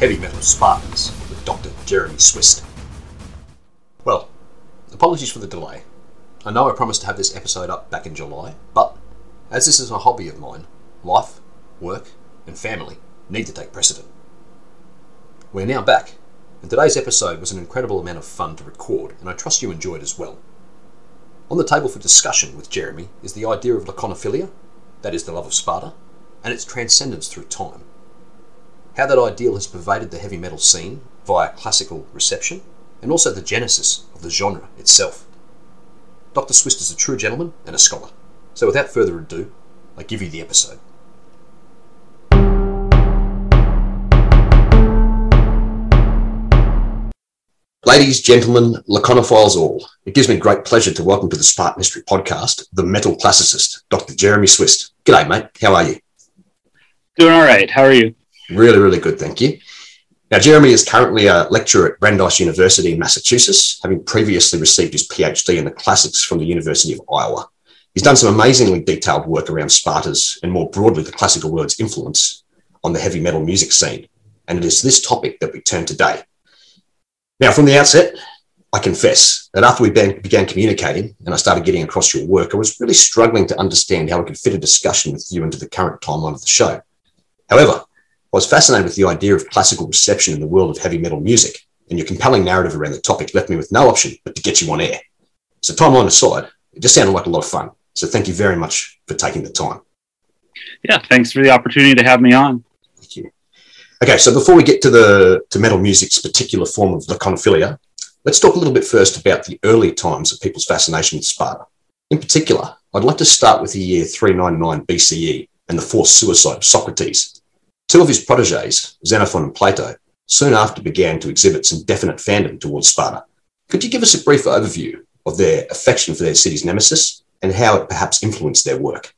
Heavy Metal Spartans with Dr. Jeremy Swist. Well, apologies for the delay. I know I promised to have this episode up back in July, but as this is a hobby of mine, life, work, and family need to take precedent. We're now back, and today's episode was an incredible amount of fun to record, and I trust you enjoyed as well. On the table for discussion with Jeremy is the idea of laconophilia, that is the love of Sparta, and its transcendence through time. How that ideal has pervaded the heavy metal scene via classical reception, and also the genesis of the genre itself. Dr. Swist is a true gentleman and a scholar. So without further ado, I give you the episode. Ladies, gentlemen, laconophiles all, it gives me great pleasure to welcome to the Spartan History podcast the metal classicist, Dr. Jeremy Swist. G'day, mate. How are you? Doing all right. How are you? Really, really good, thank you. Now, Jeremy is currently a lecturer at Brandeis University in Massachusetts, having previously received his PhD in the classics from the University of Iowa. He's done some amazingly detailed work around Sparta's and more broadly the classical world's influence on the heavy metal music scene. And it is this topic that we turn today. Now, from the outset, I confess that after we began communicating and I started getting across your work, I was really struggling to understand how I could fit a discussion with you into the current timeline of the show. However, I was fascinated with the idea of classical reception in the world of heavy metal music, and your compelling narrative around the topic left me with no option but to get you on air. So, timeline aside, it just sounded like a lot of fun. So, thank you very much for taking the time. Yeah, thanks for the opportunity to have me on. Thank you. Okay, so before we get to the to metal music's particular form of laconophilia, let's talk a little bit first about the early times of people's fascination with Sparta. In particular, I'd like to start with the year 399 BCE and the forced suicide of Socrates. Two of his proteges, Xenophon and Plato, soon after began to exhibit some definite fandom towards Sparta. Could you give us a brief overview of their affection for their city's nemesis and how it perhaps influenced their work?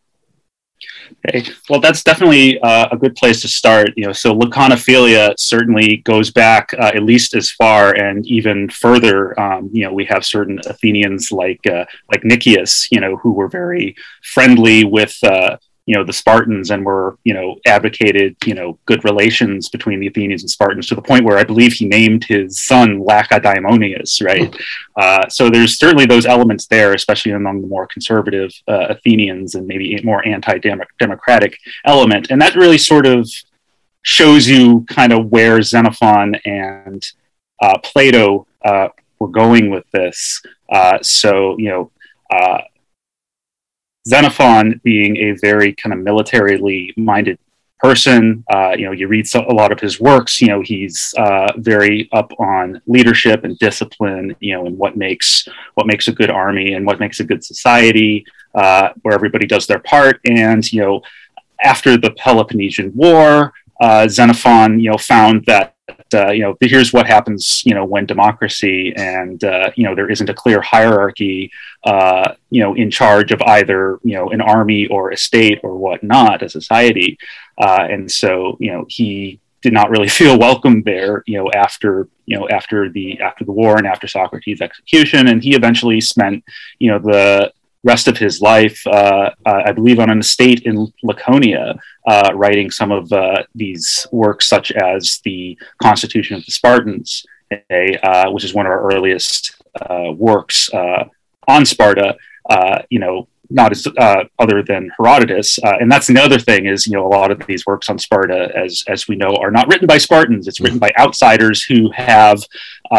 Okay. Well, that's definitely uh, a good place to start. You know, so laconophilia certainly goes back uh, at least as far and even further. Um, you know, we have certain Athenians like uh, like Nicias, you know, who were very friendly with uh, you know the Spartans and were you know advocated you know good relations between the Athenians and Spartans to the point where I believe he named his son Lacedaemonius, right? Uh, so there's certainly those elements there, especially among the more conservative uh, Athenians and maybe a more anti-democratic element, and that really sort of shows you kind of where Xenophon and uh, Plato uh, were going with this. Uh, so you know Xenophon being a very kind of militarily minded person. Uh, you know, you read so, a lot of his works. You know, he's uh, very up on leadership and discipline. You know, and what makes what makes a good army and what makes a good society, uh, where everybody does their part. And you know, after the Peloponnesian War, uh, Xenophon, you know, found that uh, you know here's what happens you know when democracy and uh, you know there isn't a clear hierarchy uh, you know in charge of either you know an army or a state or whatnot a society. Uh, and so you know he did not really feel welcome there you know after you know after the after the war and after Socrates execution. And he eventually spent you know the rest of his life, uh, uh, I believe, on an estate in Laconia, uh, writing some of uh, these works, such as the Constitution of the Spartans, uh, which is one of our earliest uh, works on Sparta. you know, not as other than Herodotus, and that's the other thing is you know a lot of these works on Sparta, as as we know, are not written by Spartans. It's written by outsiders who have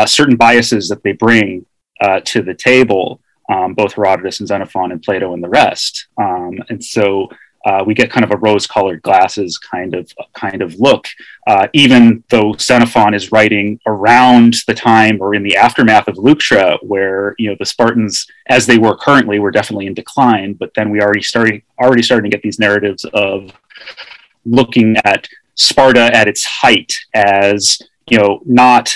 certain biases that they bring to the table um, both Herodotus and Xenophon and Plato and the rest. Um, and so uh, we get kind of a rose-colored glasses kind of kind of look, uh, even though Xenophon is writing around the time or in the aftermath of Leuctra, where you know the Spartans, as they were currently, were definitely in decline. But then we already starting already starting to get these narratives of looking at Sparta at its height as you know not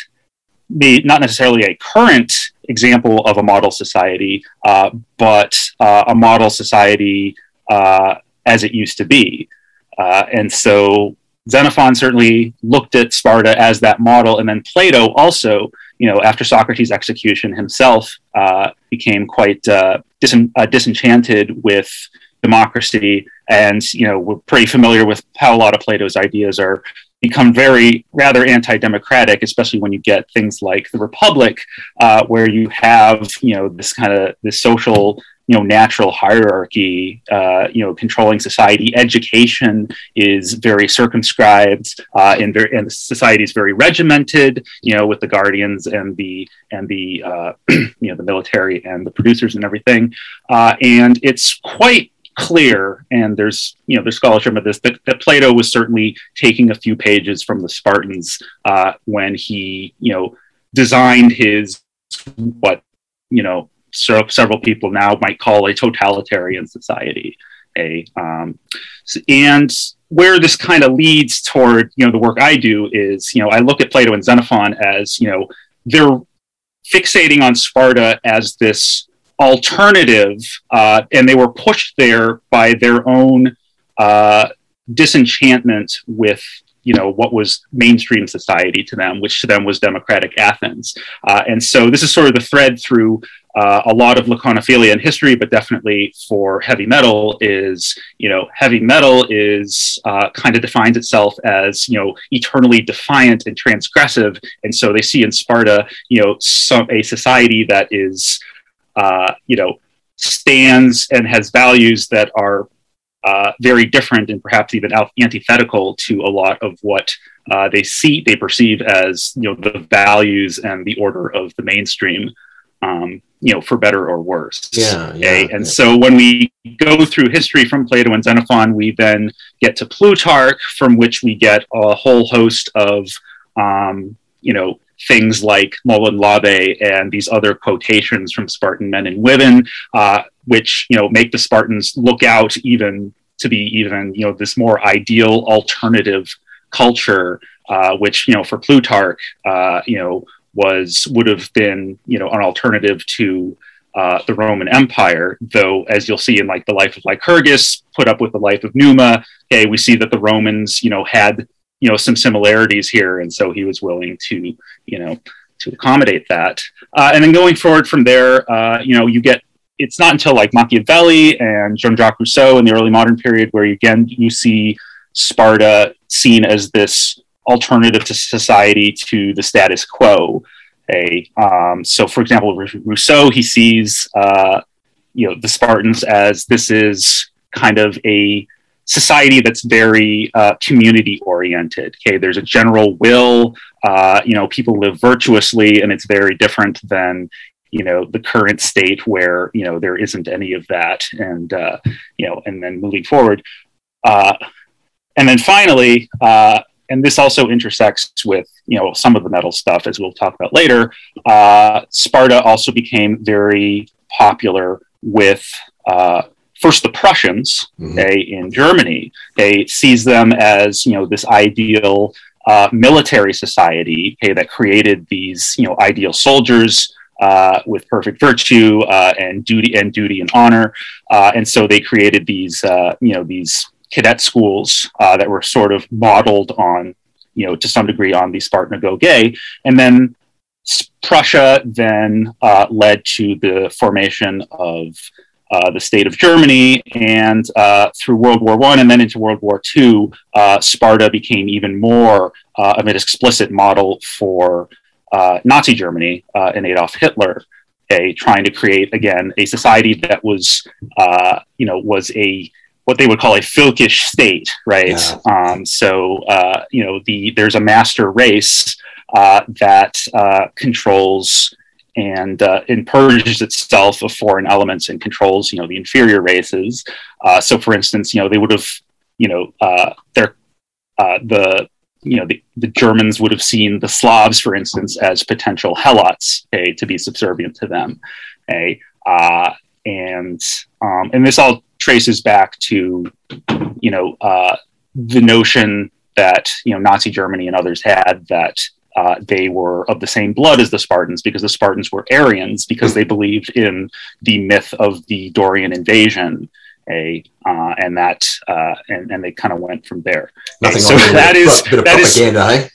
not necessarily a current example of a model society, uh, but uh, a model society uh, as it used to be. Uh, and so Xenophon certainly looked at Sparta as that model, and then Plato also, you know, after Socrates' execution himself, uh, became quite dis- disenchanted with democracy and you know we're pretty familiar with how a lot of plato's ideas are become very rather anti-democratic, especially when you get things like the Republic, uh, where you have you know this kind of this social you know natural hierarchy uh, you know controlling society. Education is very circumscribed uh, and very and society is very regimented you know with the guardians and the and the uh, you know the military and the producers and everything. Uh, and it's quite clear and there's you know there's scholarship of this that, that plato was certainly taking a few pages from the spartans uh, when he you know designed his what you know several people now might call a totalitarian society. A um, and where this kind of leads toward you know the work I do is you know I look at Plato and Xenophon as you know they're fixating on Sparta as this alternative, uh, and they were pushed there by their own uh, disenchantment with you know what was mainstream society to them, which to them was democratic Athens. Uh, and so this is sort of the thread through uh, a lot of laconophilia in history, but definitely for heavy metal is, you know, heavy metal is uh, kind of defines itself as, you know, eternally defiant and transgressive. And so they see in Sparta, you know, some, a society that is, uh, you know, stands and has values that are uh, very different and perhaps even antithetical to a lot of what uh, they see, they perceive as, you know, the values and the order of the mainstream um, you know, for better or worse. Yeah. Okay? Yeah, and yeah. so when we go through history from Plato and Xenophon, we then get to Plutarch, from which we get a whole host of, um, you know, things like Molon Labe and these other quotations from Spartan men and women, uh, which, you know, make the Spartans look out even to be even, you know, this more ideal alternative culture, uh, which, you know, for Plutarch, uh, you know, was would have been you know an alternative to uh, the Roman Empire. Though, as you'll see in like the life of Lycurgus, put up with the life of Numa, okay, we see that the Romans you know had you know some similarities here, and so he was willing to you know to accommodate that. Uh, and then going forward from there, uh, you know, you get it's not until like Machiavelli and Jean-Jacques Rousseau in the early modern period where you, again you see Sparta seen as this alternative to society to the status quo. A um, so, for example, Rousseau he sees uh, you know the Spartans as this is kind of a society that's very uh, community oriented. Okay, there's a general will. Uh, you know, people live virtuously, and it's very different than you know the current state where you know there isn't any of that. And uh, you know, and then moving forward, uh, and then finally, uh, and this also intersects with you know some of the metal stuff as we'll talk about later. Uh, Sparta also became very popular with uh, first the Prussians, mm-hmm. okay, in Germany. They sees them as you know this ideal uh, military society, okay, that created these you know ideal soldiers. Uh, with perfect virtue uh, and duty and duty and honor, uh, and so they created these, uh, you know, these cadet schools uh, that were sort of modeled on, you know, to some degree on the Spartan agoge. And then Prussia then uh, led to the formation of uh, the state of Germany, and uh, through World War One and then into World War Two, uh, Sparta became even more uh, of an explicit model for Nazi Germany and Adolf Hitler. Okay, trying to create again a society that was, you know, was a what they would call a Völkisch state, right? Yeah. Um, so uh, you know, the there's a master race uh, that uh, controls and uh, and purges itself of foreign elements and controls you know the inferior races. Uh, so, for instance, you know they would have you know uh, their the you know the, the Germans would have seen the Slavs, for instance, as potential helots, okay, to be subservient to them, okay, and um, and this all traces back to you know uh, the notion that you know Nazi Germany and others had that uh, they were of the same blood as the Spartans because the Spartans were Aryans because they believed in the myth of the Dorian invasion. A uh, and that uh, and, and they kind of went from there. Nothing so that is of that propaganda, is, eh?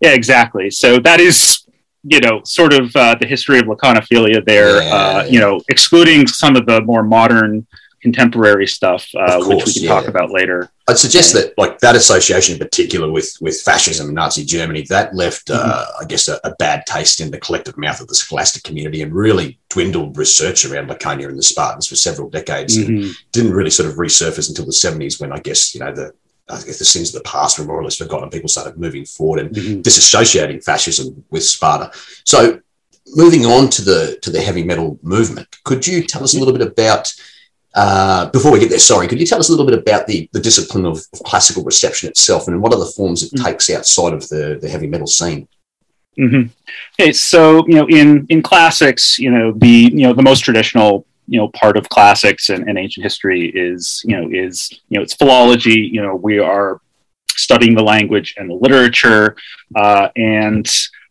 Yeah, exactly. So that is you know, sort of uh, the history of laconophilia there, yeah, uh, yeah. you know, excluding some of the more modern contemporary stuff, uh, course, which we can yeah. talk about later. I'd suggest that, like that association in particular with with fascism and Nazi Germany, that left, uh, mm-hmm. I guess, a, a, bad taste in the collective mouth of the scholastic community, and really dwindled research around Laconia and the Spartans for several decades. Mm-hmm. didn't really sort of resurface until the seventies, when I guess you know the I guess the sins of the past were more or less forgotten. People started moving forward and mm-hmm. disassociating fascism with Sparta. So, moving on to the to the heavy metal movement, could you tell us a little bit about uh, before we get there, sorry, could you tell us a little bit about the, the discipline of, of classical reception itself and what are the forms it mm-hmm. takes outside of the, the heavy metal scene? Mm-hmm. Okay, so you know, in in classics, you know, the you know the most traditional you know part of classics and, and ancient history is you know is you know it's philology. You know, we are studying the language and the literature, uh, and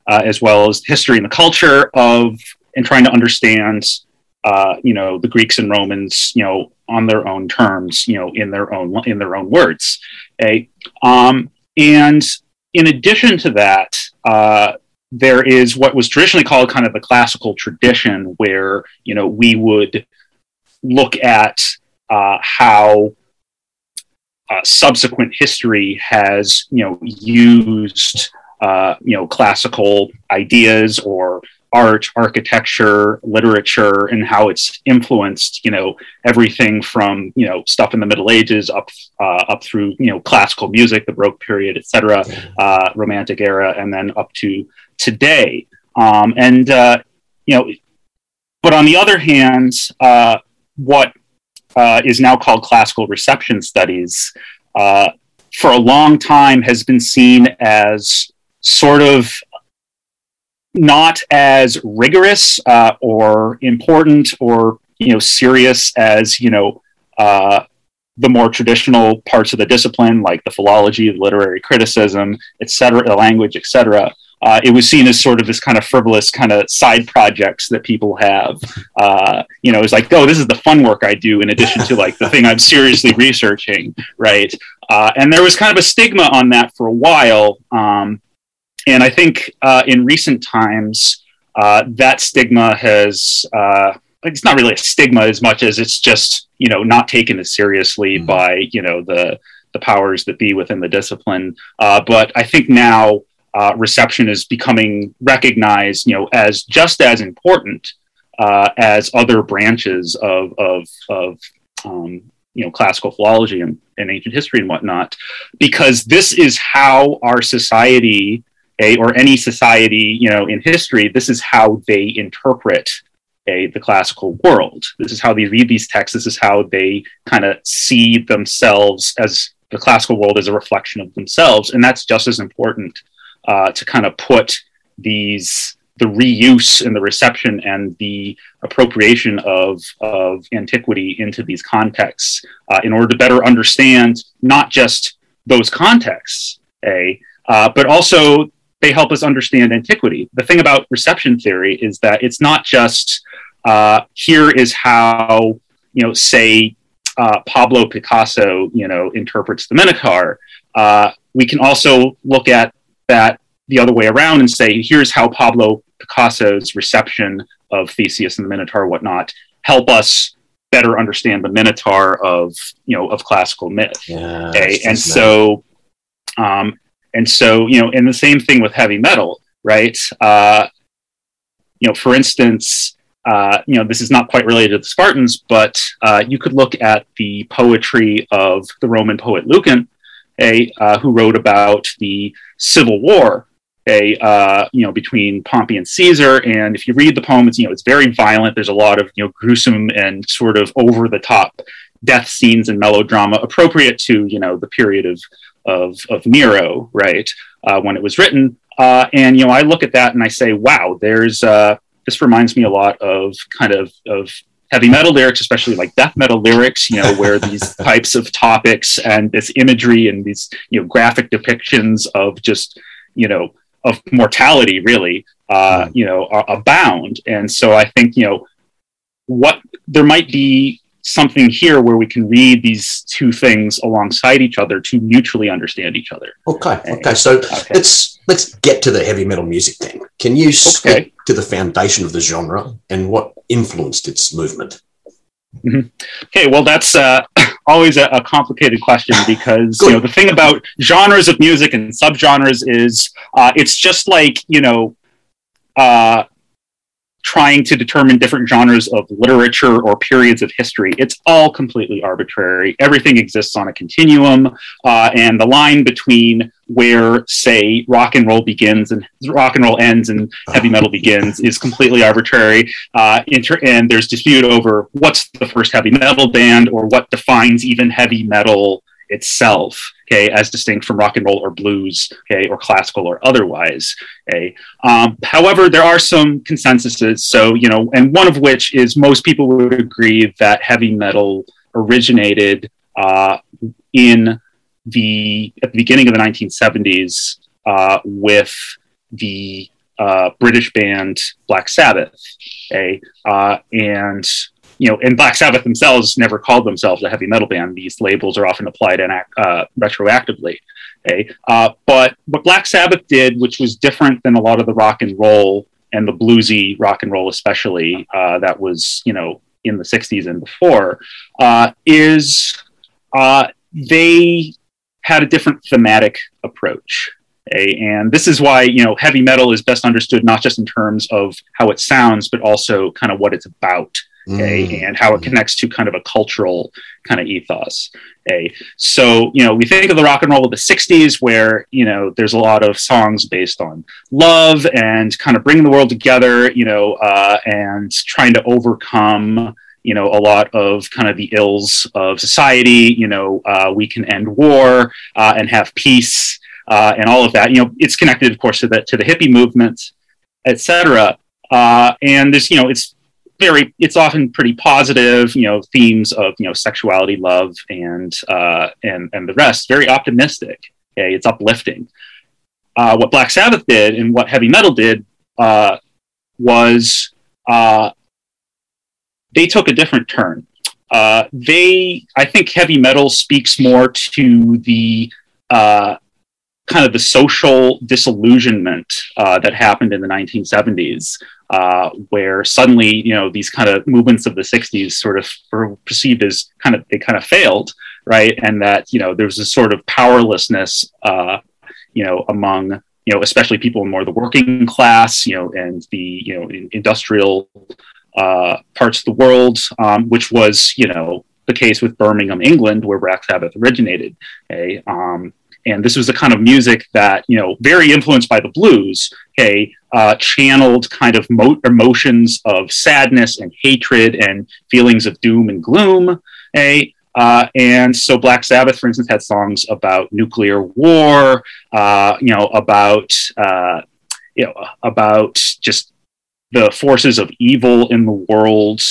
uh, as well as history and the culture of and trying to understand uh, you know the Greeks and Romans, you know, on their own terms, you know, in their own in their own words. Okay, um, and in addition to that, uh, there is what was traditionally called kind of the classical tradition, where you know we would look at uh, how uh, subsequent history has you know used uh, you know classical ideas or art, architecture, literature, and how it's influenced, you know, everything from you know stuff in the Middle Ages up uh, up through you know classical music, the Baroque period, etc., uh, Romantic era, and then up to today. Um, and uh, you know, but on the other hand, uh, what uh, is now called classical reception studies uh, for a long time has been seen as sort of not as rigorous uh, or important or you know serious as you know uh, the more traditional parts of the discipline, like the philology, the literary criticism, etc., the language, etc. Uh, it was seen as sort of this kind of frivolous kind of side projects that people have. Uh, you know, it's like, oh, this is the fun work I do in addition to like the thing I'm seriously researching, right? Uh, and there was kind of a stigma on that for a while. Um, and I think uh, in recent times, uh, that stigma has, uh, it's not really a stigma as much as it's just, you know, not taken as seriously mm-hmm. by, you know, the, the powers that be within the discipline. Uh, but I think now uh, reception is becoming recognized, you know, as just as important uh, as other branches of, of, of um, you know classical philology and, and, ancient history and whatnot because this is how our society or any society you know in history this is how they interpret the classical world. This is how they read these texts. This is how they kind of see themselves as the classical world as a reflection of themselves. And that's just as important uh, to kind of put these the reuse and the reception and the appropriation of, of antiquity into these contexts uh, in order to better understand not just those contexts, a, uh, but also they help us understand antiquity. The thing about reception theory is that it's not just uh, here is how you know, say uh, Pablo Picasso, you know, interprets the Minotaur. Uh, we can also look at that the other way around and say, here's how Pablo Picasso's reception of Theseus and the Minotaur, whatnot, help us better understand the Minotaur of you know of classical myth. Yeah, okay? and so um, and so, you know, and the same thing with heavy metal, right? Uh, you know, for instance, uh, you know, this is not quite related to the Spartans, but uh, you could look at the poetry of the Roman poet Lucan, a, uh, who wrote about the civil war, a, uh, you know, between Pompey and Caesar. And if you read the poem, it's, you know, it's very violent. There's a lot of, you know, gruesome and sort of over the top death scenes and melodrama appropriate to, you know, the period of of, of Nero, right, uh, when it was written. Uh, and, you know, I look at that and I say, wow, there's, uh, this reminds me a lot of kind of, of heavy metal lyrics, especially like death metal lyrics, you know, where these types of topics and this imagery and these, you know, graphic depictions of just, you know, of mortality really, uh, you know, abound. And so I think, you know, what there might be something here where we can read these two things alongside each other to mutually understand each other. Okay. Okay. So okay. let's let's get to the heavy metal music then. Can you speak okay. to the foundation of the genre and what influenced its movement? Mm-hmm. Okay, well, that's uh, always a, a, complicated question because you know the thing about genres of music and subgenres is uh, it's just like you know uh, trying to determine different genres of literature or periods of history. It's all completely arbitrary. Everything exists on a continuum, uh, and the line between where, say, rock and roll begins and rock and roll ends and heavy metal begins is completely arbitrary. Uh, inter- and there's dispute over what's the first heavy metal band or what defines even heavy metal itself okay, as distinct from rock and roll or blues, okay, or classical or otherwise. Okay. Um, however, there are some consensuses. So, you know, and one of which is most people would agree that heavy metal originated uh, in the at the beginning of the 1970s uh, with the uh, British band Black Sabbath. Okay, uh, and you know, and Black Sabbath themselves never called themselves a heavy metal band. These labels are often applied and uh, retroactively. Okay, uh, but what Black Sabbath did, which was different than a lot of the rock and roll and the bluesy rock and roll, especially uh, that was you know in the '60s and before, uh, is uh, they had a different thematic approach. Okay? And this is why you know heavy metal is best understood not just in terms of how it sounds, but also kind of what it's about okay, mm. and how it connects to kind of a cultural kind of ethos. Okay, so you know we think of the rock and roll of the '60s, where you know there's a lot of songs based on love and kind of bringing the world together, you know, uh, and trying to overcome you know a lot of kind of the ills of society. You know, uh, we can end war uh, and have peace. Uh, and all of that, you know, it's connected, of course, to the to the hippie movement, etc. Uh, and this, you know, it's very it's often pretty positive you know themes of you know sexuality love and uh, and and the rest very optimistic okay? It's uplifting. Uh, what black sabbath did and what heavy metal did uh, was uh, they took a different turn. Uh, they i think heavy metal speaks more to the uh, kind of the social disillusionment uh, that happened in the 1970s uh, where suddenly you know these kind of movements of the 60s sort of were perceived as kind of they kind of failed right? And that you know there was a sort of powerlessness uh, you know among you know especially people in more the working class you know and the you know industrial uh, parts of the world um, which was you know the case with birmingham england where black sabbath originated okay um, and this was the kind of music that you know very influenced by the blues okay uh, channeled kind of mo- emotions of sadness and hatred and feelings of doom and gloom okay? Uh, and so black sabbath for instance had songs about nuclear war uh, you know about uh, you know about just the forces of evil in the world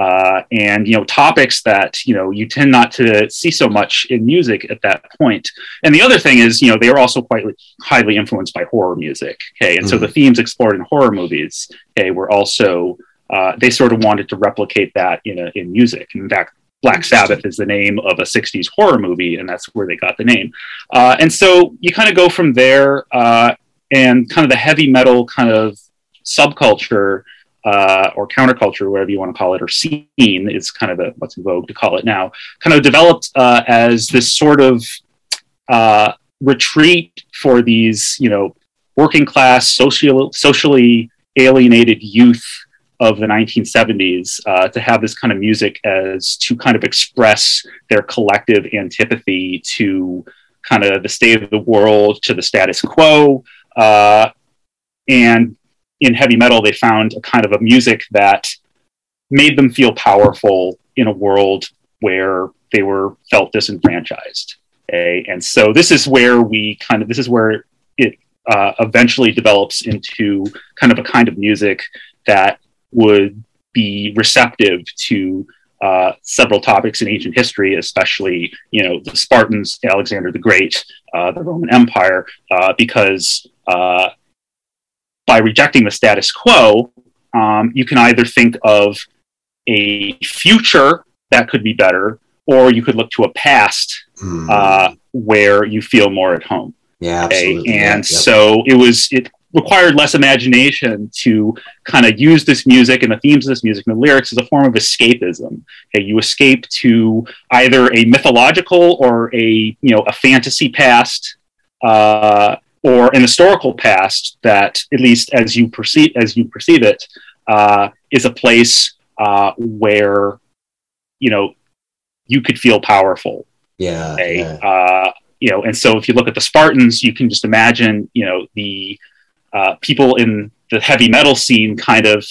uh, and you know topics that you know you tend not to see so much in music at that point. And the other thing is, you know, they were also quite highly influenced by horror music. Okay, and mm. so the themes explored in horror movies, okay, were also uh, they sort of wanted to replicate that in a, in music. In fact, Black Sabbath is the name of a 60s horror movie, and that's where they got the name. Uh, and so you kind of go from there, uh, and kind of the heavy metal kind of subculture uh, or counterculture, whatever you want to call it, or scene is kind of what's in vogue to call it now, kind of developed uh, as this sort of uh, retreat for these, you know, working class, social, socially alienated youth of the 1970s uh, to have this kind of music as to kind of express their collective antipathy to kind of the state of the world, to the status quo. Uh, and in heavy metal, they found a kind of a music that made them feel powerful in a world where they were felt disenfranchised. Okay? And so this is where we kind of this is where it uh, eventually develops into kind of a kind of music that would be receptive to uh, several topics in ancient history, especially you know the Spartans, Alexander the Great, uh, the Roman Empire, uh, because uh, by rejecting the status quo, um, you can either think of a future that could be better, or you could look to a past mm. uh, where you feel more at home. Yeah, absolutely. Okay? And yep. so it was it required less imagination to kind of use this music and the themes of this music and the lyrics as a form of escapism. Okay, you escape to either a mythological or a you know a fantasy past. Uh, or an historical past that, at least as you perceive as you perceive it, uh, is a place uh, where you know you could feel powerful. Yeah. Yeah. Uh, you know, and so if you look at the Spartans, you can just imagine, you know, the uh, people in the heavy metal scene kind of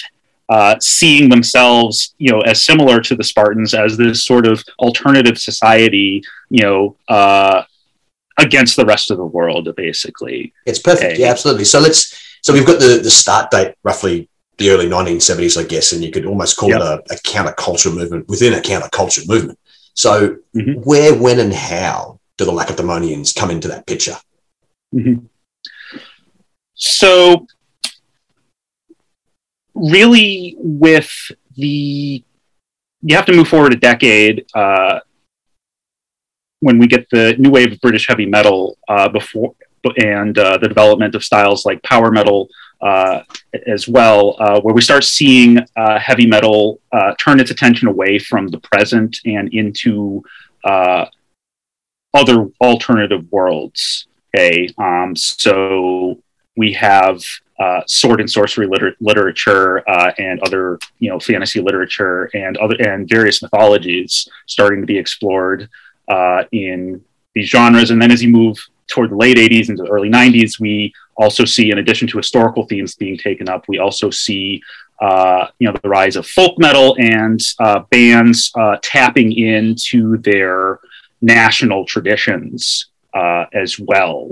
uh, seeing themselves, you know, as similar to the Spartans as this sort of alternative society, you know, uh, against the rest of the world, basically. It's perfect. Okay. Yeah, absolutely. So let's. So we've got the the start date roughly the early 1970s, I guess, and you could almost call Yep. it a, a counterculture movement within a counterculture movement. So Mhm. where, when, and how do the Lacedaemonians come into that picture? So, really, with the you have to move forward a decade uh, when we get the new wave of British heavy metal uh, before and uh, the development of styles like power metal uh, as well, uh, where we start seeing uh, heavy metal uh, turn its attention away from the present and into other alternative worlds. Okay, um, so we have uh, sword and sorcery liter- literature uh, and other, you know, fantasy literature and other and various mythologies starting to be explored uh, in these genres. And then as you move toward the late 80s into the early 90s, we also see, in addition to historical themes being taken up, we also see. Uh, you know the rise of folk metal and uh, bands uh, tapping into their national traditions uh, as well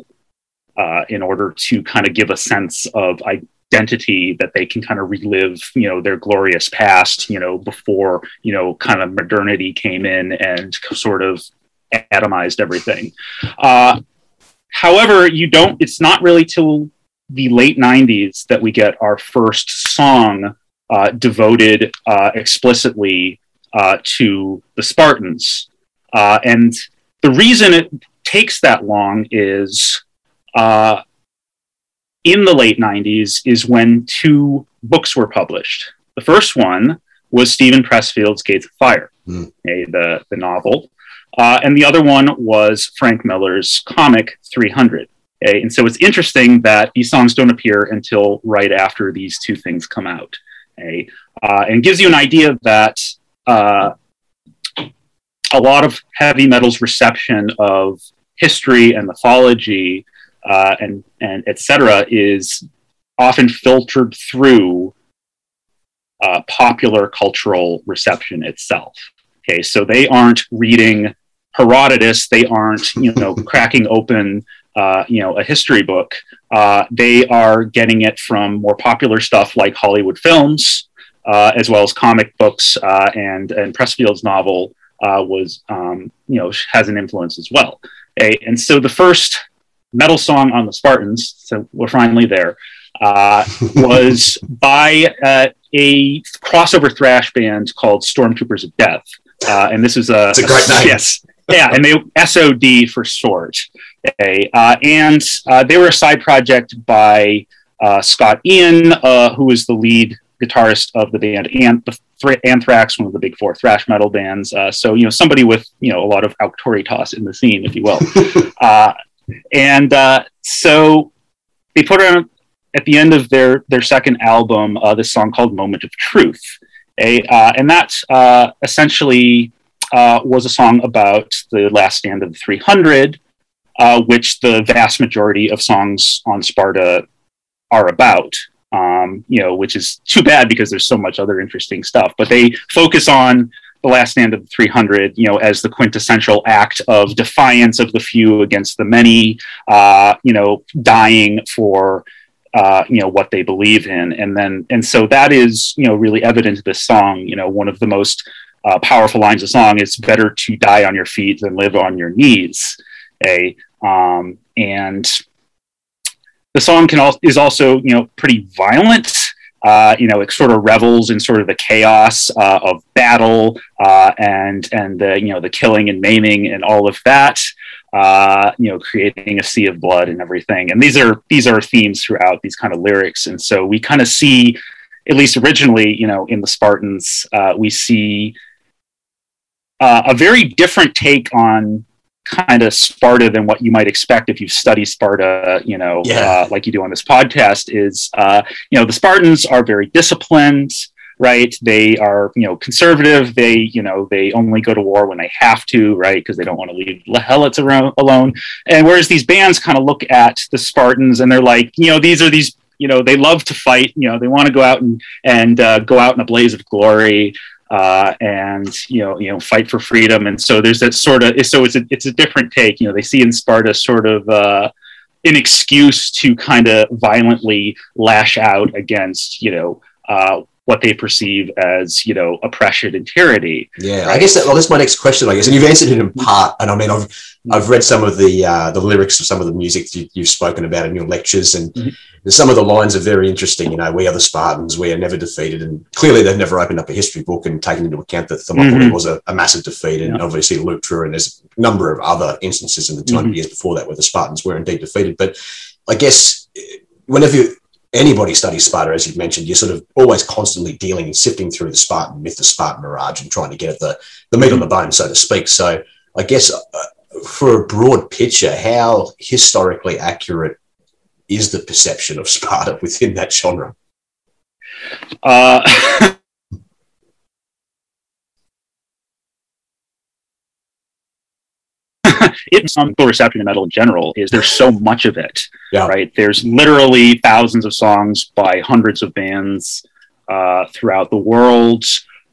uh, in order to kind of give a sense of identity that they can kind of relive, you know, their glorious past, you know, before, you know, kind of modernity came in and sort of atomized everything. Uh, however, you don't, it's not really till the late 90s that we get our first song uh, devoted uh, explicitly uh, to the Spartans. Uh, and the reason it takes that long is uh, in the late 90s is when two books were published. The first one was Steven Pressfield's Gates of Fire, Hmm. okay, the, the novel. Uh, and the other one was Frank Miller's comic 300. Okay? And so it's interesting that these songs don't appear until right after these two things come out. Okay? Uh, and gives you an idea that uh, a lot of heavy metal's reception of history and mythology uh, and and etc. is often filtered through uh, popular cultural reception itself. Okay, so they aren't reading Herodotus, they aren't you know cracking open uh, you know a history book. Uh, they are getting it from more popular stuff like Hollywood films, uh, as well as comic books uh, and and Pressfield's novel uh, was um, you know has an influence as well. Okay, and so the first metal song on the Spartans, so we're finally there, uh, was by uh, a crossover thrash band called Stormtroopers of Death. Uh, and this is a, It's a great name. Yes. Yeah, and they SOD for short. Okay. Uh, and uh, they were a side project by uh, Scott Ian, uh, who was the lead guitarist of the band Anth- Anthrax, one of the big four thrash metal bands. Uh, so you know somebody with you know a lot of auctoritas in the scene, if you will. uh, and uh, so they put on at the end of their their second album uh, this song called "Moment of Truth," a, uh, and that uh, essentially uh, was a song about the last stand of the 300, uh, which the vast majority of songs on Sparta are about. Um, you know, which is too bad because there's so much other interesting stuff. But they focus on the last stand of the 300, you know, as the quintessential act of defiance of the few against the many. Uh, you know, dying for uh, you know what they believe in, and then and so that is you know really evident in this song. You know, one of the most uh, powerful lines of song It's "Better to die on your feet than live on your knees." A um, and the song can al- is also you know pretty violent. Uh, you know, it sort of revels in sort of the chaos uh, of battle uh, and and the you know the killing and maiming and all of that. uh, you know, creating a sea of blood and everything. And these are these are themes throughout these kind of lyrics. And so we kind of see, at least originally, you know, in the Spartans, uh, we see uh, a very different take on kind of Sparta than what you might expect if you study Sparta, you know, Yeah. uh, like you do on this podcast. Is uh, you know the Spartans are very disciplined, right? They are you know conservative. They you know they only go to war when they have to, right? Because they don't want to leave the helots around, alone. And whereas these bands kind of look at the Spartans and they're like, you know, these are these. You know, they love to fight. You know, they want to go out and and uh, go out in a blaze of glory uh, and you know you know fight for freedom. And so there's that sort of so it's a it's a different take. You know they see in Sparta sort of uh, an excuse to kind of violently lash out against you know uh, what they perceive as you know oppression and tyranny Yeah, I guess that, well, that's my next question. I guess, and you've answered it in part. And I mean, I've I've read some of the uh, the lyrics of some of the music you, you've spoken about in your lectures, and Mhm. some of the lines are very interesting. You know, we are the Spartans, we are never defeated, and clearly they've never opened up a history book and taken into account that Thermopylae Mhm. was a, a massive defeat, and Yeah. obviously Leuctra, and there's a number of other instances in the 200 Mhm. years before that where the Spartans were indeed defeated. But I guess whenever you, anybody studies Sparta, as you've mentioned, you're sort of always constantly dealing and sifting through the Spartan myth, the Spartan mirage, and trying to get at the, the meat on the bone, so to speak. So I guess uh, for a broad picture, how historically accurate is the perception of Sparta within that genre? uh, it's some reception to metal in general is there's so much of it Yeah. right there's literally thousands of songs by hundreds of bands uh, throughout the world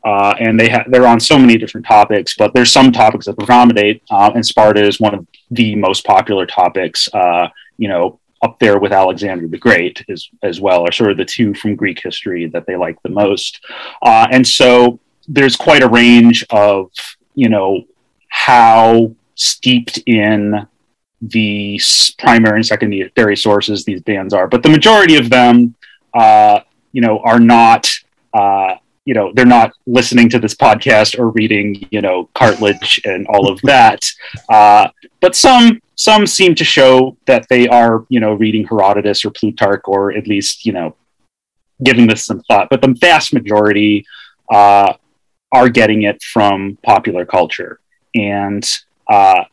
uh, and they ha- they're on so many different topics but there's some topics that predominate uh, and sparta is one of the most popular topics uh, you know up there with alexander the great as, as well are sort of the two from greek history that they like the most uh, and so there's quite a range of you know how steeped in the primary and secondary sources these bands are. But the majority of them uh, you know are not uh, you know they're not listening to this podcast or reading you know Cartledge and all of that. Uh, but some some seem to show that they are you know reading herodotus or plutarch or at least you know giving this some thought. But the vast majority uh, are getting it from popular culture. And uh,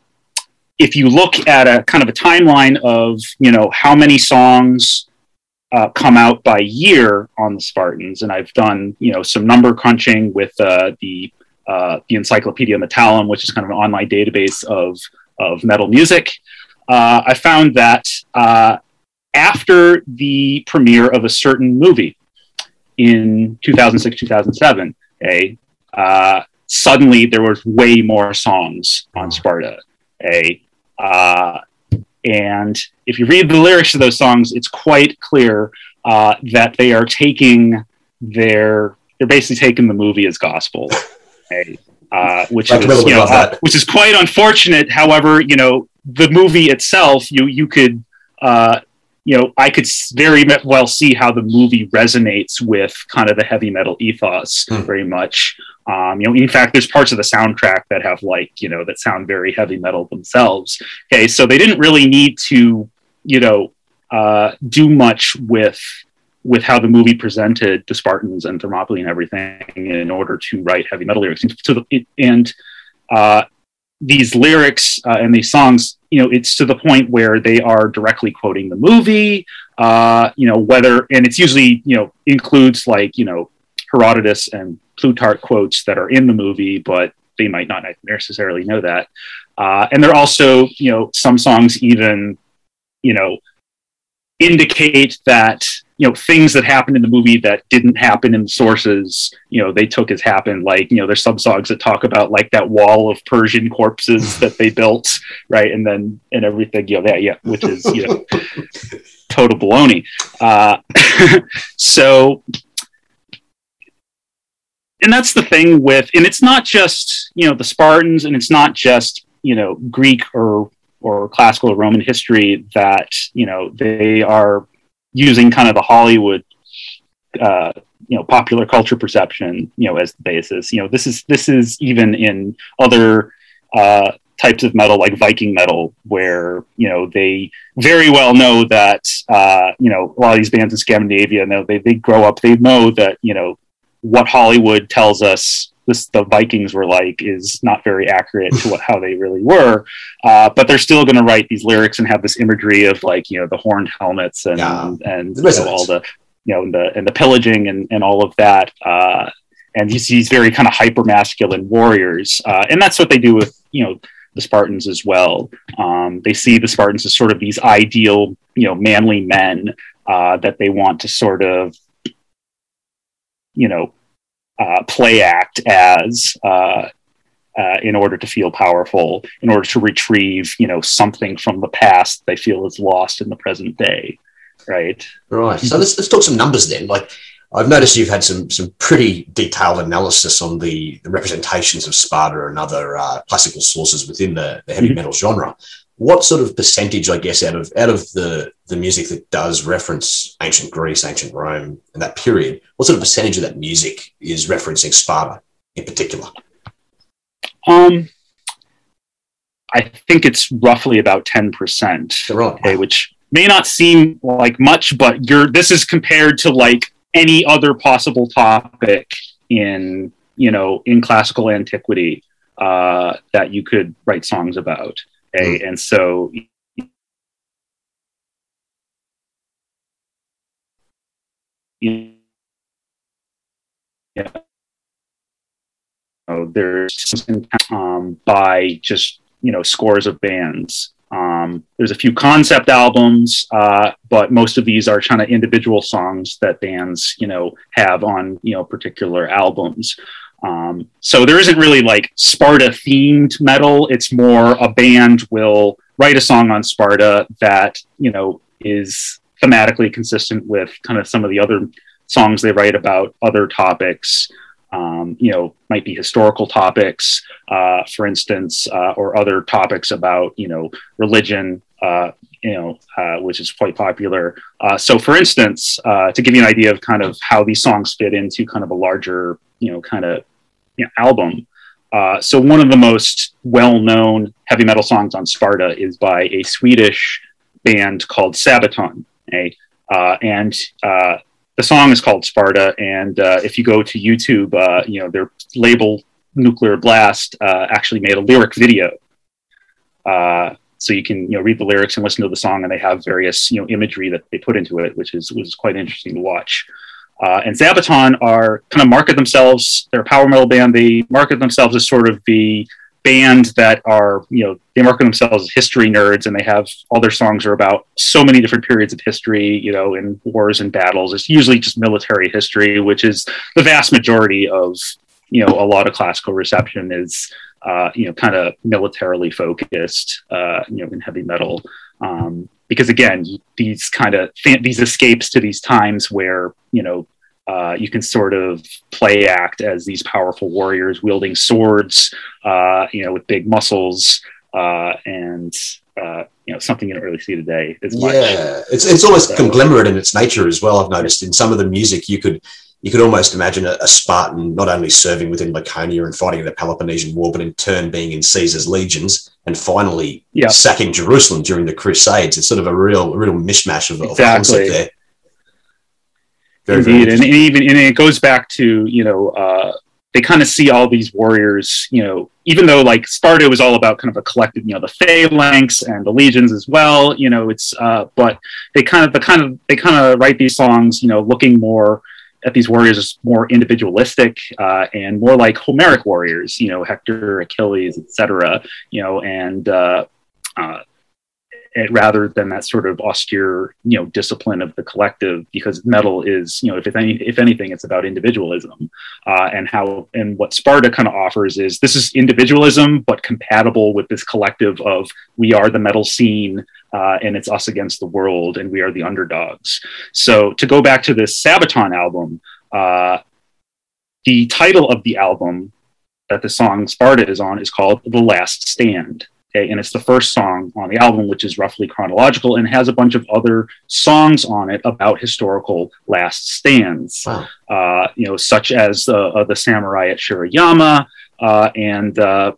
if you look at a kind of a timeline of you know how many songs uh, come out by year on the Spartans, and I've done you know some number crunching with uh, the uh, the Encyclopaedia Metallum, which is kind of an online database of of metal music. Uh, I found that after the premiere of a certain movie in 2006 2007, a uh, suddenly there was way more songs on Sparta. A uh, and if you read the lyrics of those songs, it's quite clear uh, that they are taking their they're basically taking the movie as gospel, okay? uh, which is you know, uh, which is quite unfortunate. However, you know the movie itself, you you could uh, you know I could very well see how the movie resonates with kind of the heavy metal ethos Hmm. very much. Um, you know, in fact, there's parts of the soundtrack that have like you know that sound very heavy metal themselves. Okay, so they didn't really need to, you know, uh, do much with with how the movie presented the Spartans and Thermopylae and everything in order to write heavy metal lyrics. And, to the, and uh, these lyrics uh, and these songs, you know, it's to the point where they are directly quoting the movie. Uh, you know, whether and it's usually you know includes like you know Herodotus and Plutarch quotes that are in the movie, but they might not necessarily know that. Uh, and they're also, you know, some songs even, you know, indicate that you know things that happened in the movie that didn't happen in the sources you know they took as happened like you know there's some songs that talk about like that wall of persian corpses that they built right? And then and everything you know that yeah which is you know total baloney. Uh, so and that's the thing with and it's not just you know the spartans and it's not just you know greek or or classical or roman history that you know they are using kind of the hollywood uh, you know popular culture perception you know as the basis. You know this is this is even in other uh, types of metal like Viking metal, where you know they very well know that uh, you know a lot of these bands in Scandinavia, know they they grow up, they know that you know what Hollywood tells us this, the Vikings were like is not very accurate to what how they really were, uh, but they're still going to write these lyrics and have this imagery of like you know the horned helmets and yeah. and you know, all the you know and the and the pillaging and and all of that. Uh, and these, these very kind of hyper masculine warriors, uh, and that's what they do with you know the Spartans as well. Um, they see the Spartans as sort of these ideal, you know, manly men uh, that they want to sort of, you know, uh, play act as uh, uh in order to feel powerful, in order to retrieve, you know, something from the past they feel is lost in the present day. Right. Right. So let's let's talk some numbers then. Like I've noticed you've had some some pretty detailed analysis on the, the representations of Sparta and other uh, classical sources within the, the heavy mm-hmm. metal genre. What sort of percentage, I guess, out of out of the the music that does reference ancient Greece, ancient Rome, and that period, what sort of percentage of that music is referencing Sparta in particular? Um, I think it's roughly about ten percent. Right. Okay, which may not seem like much, but you're this is compared to like any other possible topic in you know in classical antiquity uh, that you could write songs about okay? and so yeah there's um, by just you know scores of bands um, there's a few concept albums, uh, but most of these are kind of individual songs that bands, you know, have on you know particular albums. Um, so there isn't really like Sparta themed metal. It's more a band will write a song on Sparta that you know is thematically consistent with kind of some of the other songs they write about other topics um, you know, might be historical topics, uh, for instance, uh, or other topics about, you know, religion, uh, you know, uh, which is quite popular. Uh, so, for instance, uh, to give you an idea of kind of how these songs fit into kind of a larger, you know, kind of you know, album. so, one of the most well-known heavy metal songs on Sparta is by a Swedish band called Sabaton. Okay? and the song is called Sparta, and uh, if you go to YouTube, uh, you know their label Nuclear Blast uh, actually made a lyric video, uh, so you can you know read the lyrics and listen to the song, and they have various you know imagery that they put into it, which is is quite interesting to watch. Uh, and Sabaton are kind of market themselves; they're a power metal band. They market themselves as sort of the band that are you know they market themselves as history nerds and they have all their songs are about so many different periods of history you know in wars and battles it's usually just military history which is the vast majority of you know a lot of classical reception is uh, you know kind of militarily focused uh, you know in heavy metal um, because again these kind of these escapes to these times where you know uh, you can sort of play act as these powerful warriors wielding swords, uh, you know, with big muscles, uh, and uh, you know something you don't really see today as much. Yeah, it's it's almost so, conglomerate in its nature as well. I've noticed in some of the music you could you could almost imagine a, a, Spartan not only serving within Laconia and fighting in the Peloponnesian War, but in turn being in Caesar's legions and finally yeah. sacking Jerusalem during the Crusades. It's sort of a real, real mishmash of, exactly. of concept there. Very, Indeed, very and, and, even and it goes back to you know uh, they kind of see all these warriors, you know, even though like Sparta was all about kind of a collective, you know, the phalanx and the legions as well, you know, it's uh, but they kind of the kind of they kind of write these songs, you know, looking more at these warriors as more individualistic uh, and more like Homeric warriors, you know, Hector, Achilles, etc. You know, and uh, uh, rather than that sort of austere, you know, discipline of the collective. Because metal is, you know, if any, if anything, it's about individualism uh, and how and what Sparta kind of offers is this is individualism, but compatible with this collective of we are the metal scene. Uh, and it's us against the world, and we are the underdogs. So to go back to this Sabaton album, uh, the title of the album that the song Sparta is on is called "The Last Stand." Okay, and it's the first song on the album, which is roughly chronological and has a bunch of other songs on it about historical last stands, wow. uh, you know, such as uh, uh, the samurai at Shiroyama uh, and uh,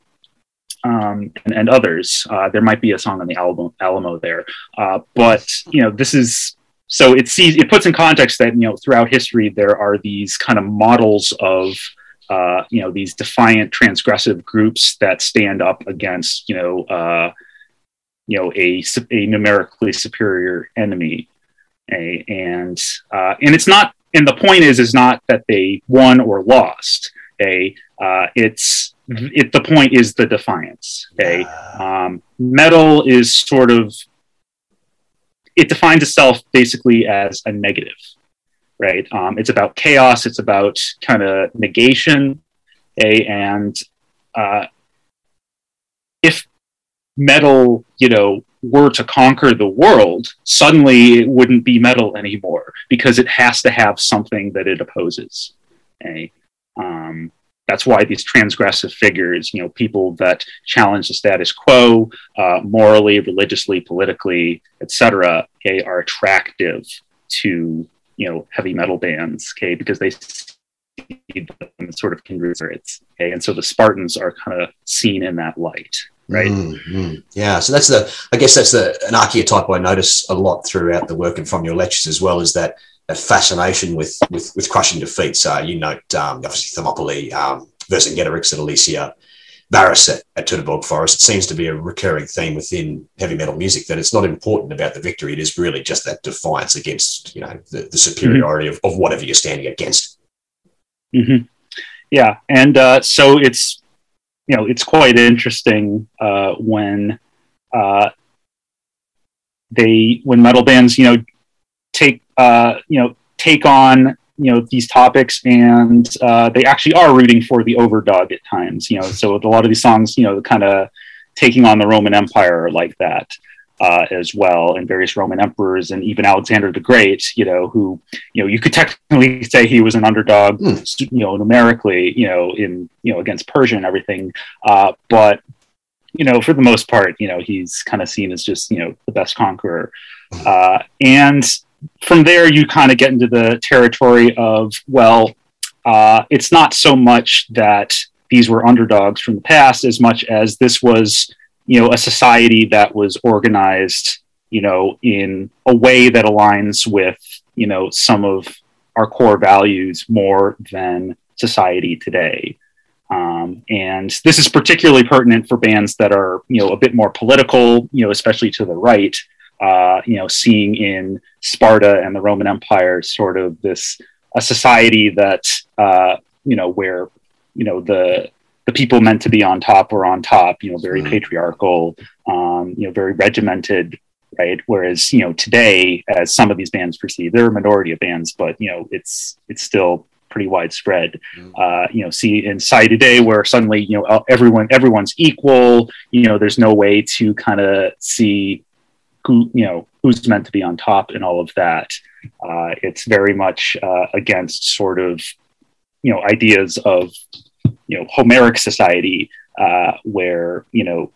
um, and, and, others. Uh, there might be a song on the album Alamo there, uh, but you know this is so it sees it puts in context that you know throughout history there are these kind of models of uh, you know these defiant transgressive groups that stand up against you know uh, you know a, a numerically superior enemy. A, and uh, and it's not and the point is is not that they won or lost a uh, it's it, the point is the defiance okay? Um, metal is sort of it defines itself basically as a negative right? Um, it's about chaos it's about kind of negation a and uh, if metal you know were to conquer the world suddenly it wouldn't be metal anymore because it has to have something that it opposes okay? Um, that's why these transgressive figures, you know, people that challenge the status quo uh, morally, religiously, politically, etc., okay, are attractive to you know heavy metal bands, okay, because they see them sort of spirits, okay, and so the Spartans are kind of seen in that light, right? Mm-hmm. Yeah, so that's the, I guess that's the an archetype I notice a lot throughout the work and from your lectures as well is that a fascination with with, with crushing defeats. Uh, you note um, obviously Thermopylae, um, Vercingetorix at Alesia, Varus at, at Teutoburg Forest. It seems to be a recurring theme within heavy metal music that it's not important about the victory. It is really just that defiance against you know the, the superiority mm-hmm. of, of whatever you're standing against. Mm-hmm. Yeah, and uh, so it's you know it's quite interesting uh, when uh, they when metal bands you know take uh, you know take on you know these topics and uh, they actually are rooting for the overdog at times you know so with a lot of these songs you know kind of taking on the roman empire like that uh, as well and various roman emperors and even alexander the great you know who you know you could technically say he was an underdog mm. you know numerically you know in you know against persia and everything uh, but you know for the most part you know he's kind of seen as just you know the best conqueror hmm. uh, and from there, you kind of get into the territory of, well, uh, it's not so much that these were underdogs from the past as much as this was, you know, a society that was organized, you know, in a way that aligns with, you know, some of our core values more than society today. Um, and this is particularly pertinent for bands that are, you know, a bit more political, you know, especially to the right, uh, you know, seeing in Sparta and the Roman Empire sort of this a society that uh, you know where you know the the people meant to be on top were on top. You know, very mm-hmm. patriarchal. Um, you know, very regimented. Right. Whereas you know today, as some of these bands perceive, they're a minority of bands, but you know it's it's still pretty widespread. Mm-hmm. Uh, you know, see in society today where suddenly you know everyone everyone's equal. You know, there's no way to kind of see who you know who's meant to be on top and all of that. Uh, it's very much uh, against sort of you know ideas of you know Homeric society uh, where you know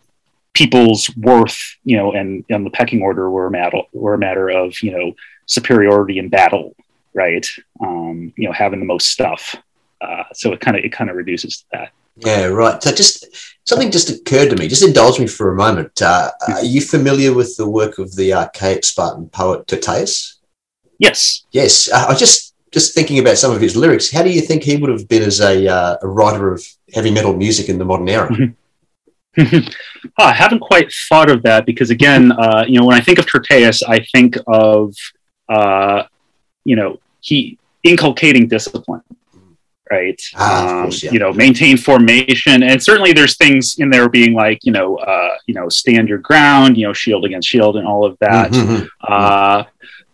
people's worth you know and, and the pecking order were a matter were a matter of you know superiority in battle, right? Um, you know having the most stuff. Uh, so it kind of it kind of reduces that. Yeah, right. So just something just occurred to me. Just indulge me for a moment. Uh, are you familiar with the work of the archaic Spartan poet Tyrtaeus? Yes. Yes. Uh, I was just just thinking about some of his lyrics. How do you think he would have been as a, uh, a writer of heavy metal music in the modern era? oh, I haven't quite thought of that because, again, uh, you know, when I think of Tyrtaeus, I think of, uh, you know, he inculcating discipline right? Ah, um, course, yeah. You know, maintain formation, and certainly there's things in there being like you know, uh, you know, stand your ground, you know, shield against shield, and all of that. Mm-hmm. mm-hmm. Uh,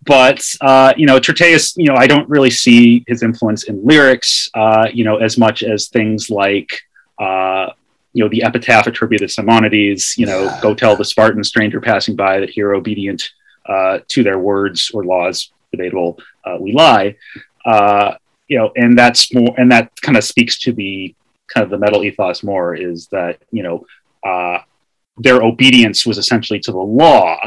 but uh, you know, Tyrtaeus, you know, I don't really see his influence in lyrics, uh, you know, as much as things like. Uh, you know the epitaph attributed to Simonides. You know, yeah. go tell the Spartan stranger passing by that here obedient uh, to their words or laws, debatable, we lie. Uh, you know, and that's more, and that kind of speaks to the kind of the metal ethos more is that you know uh, their obedience was essentially to the law,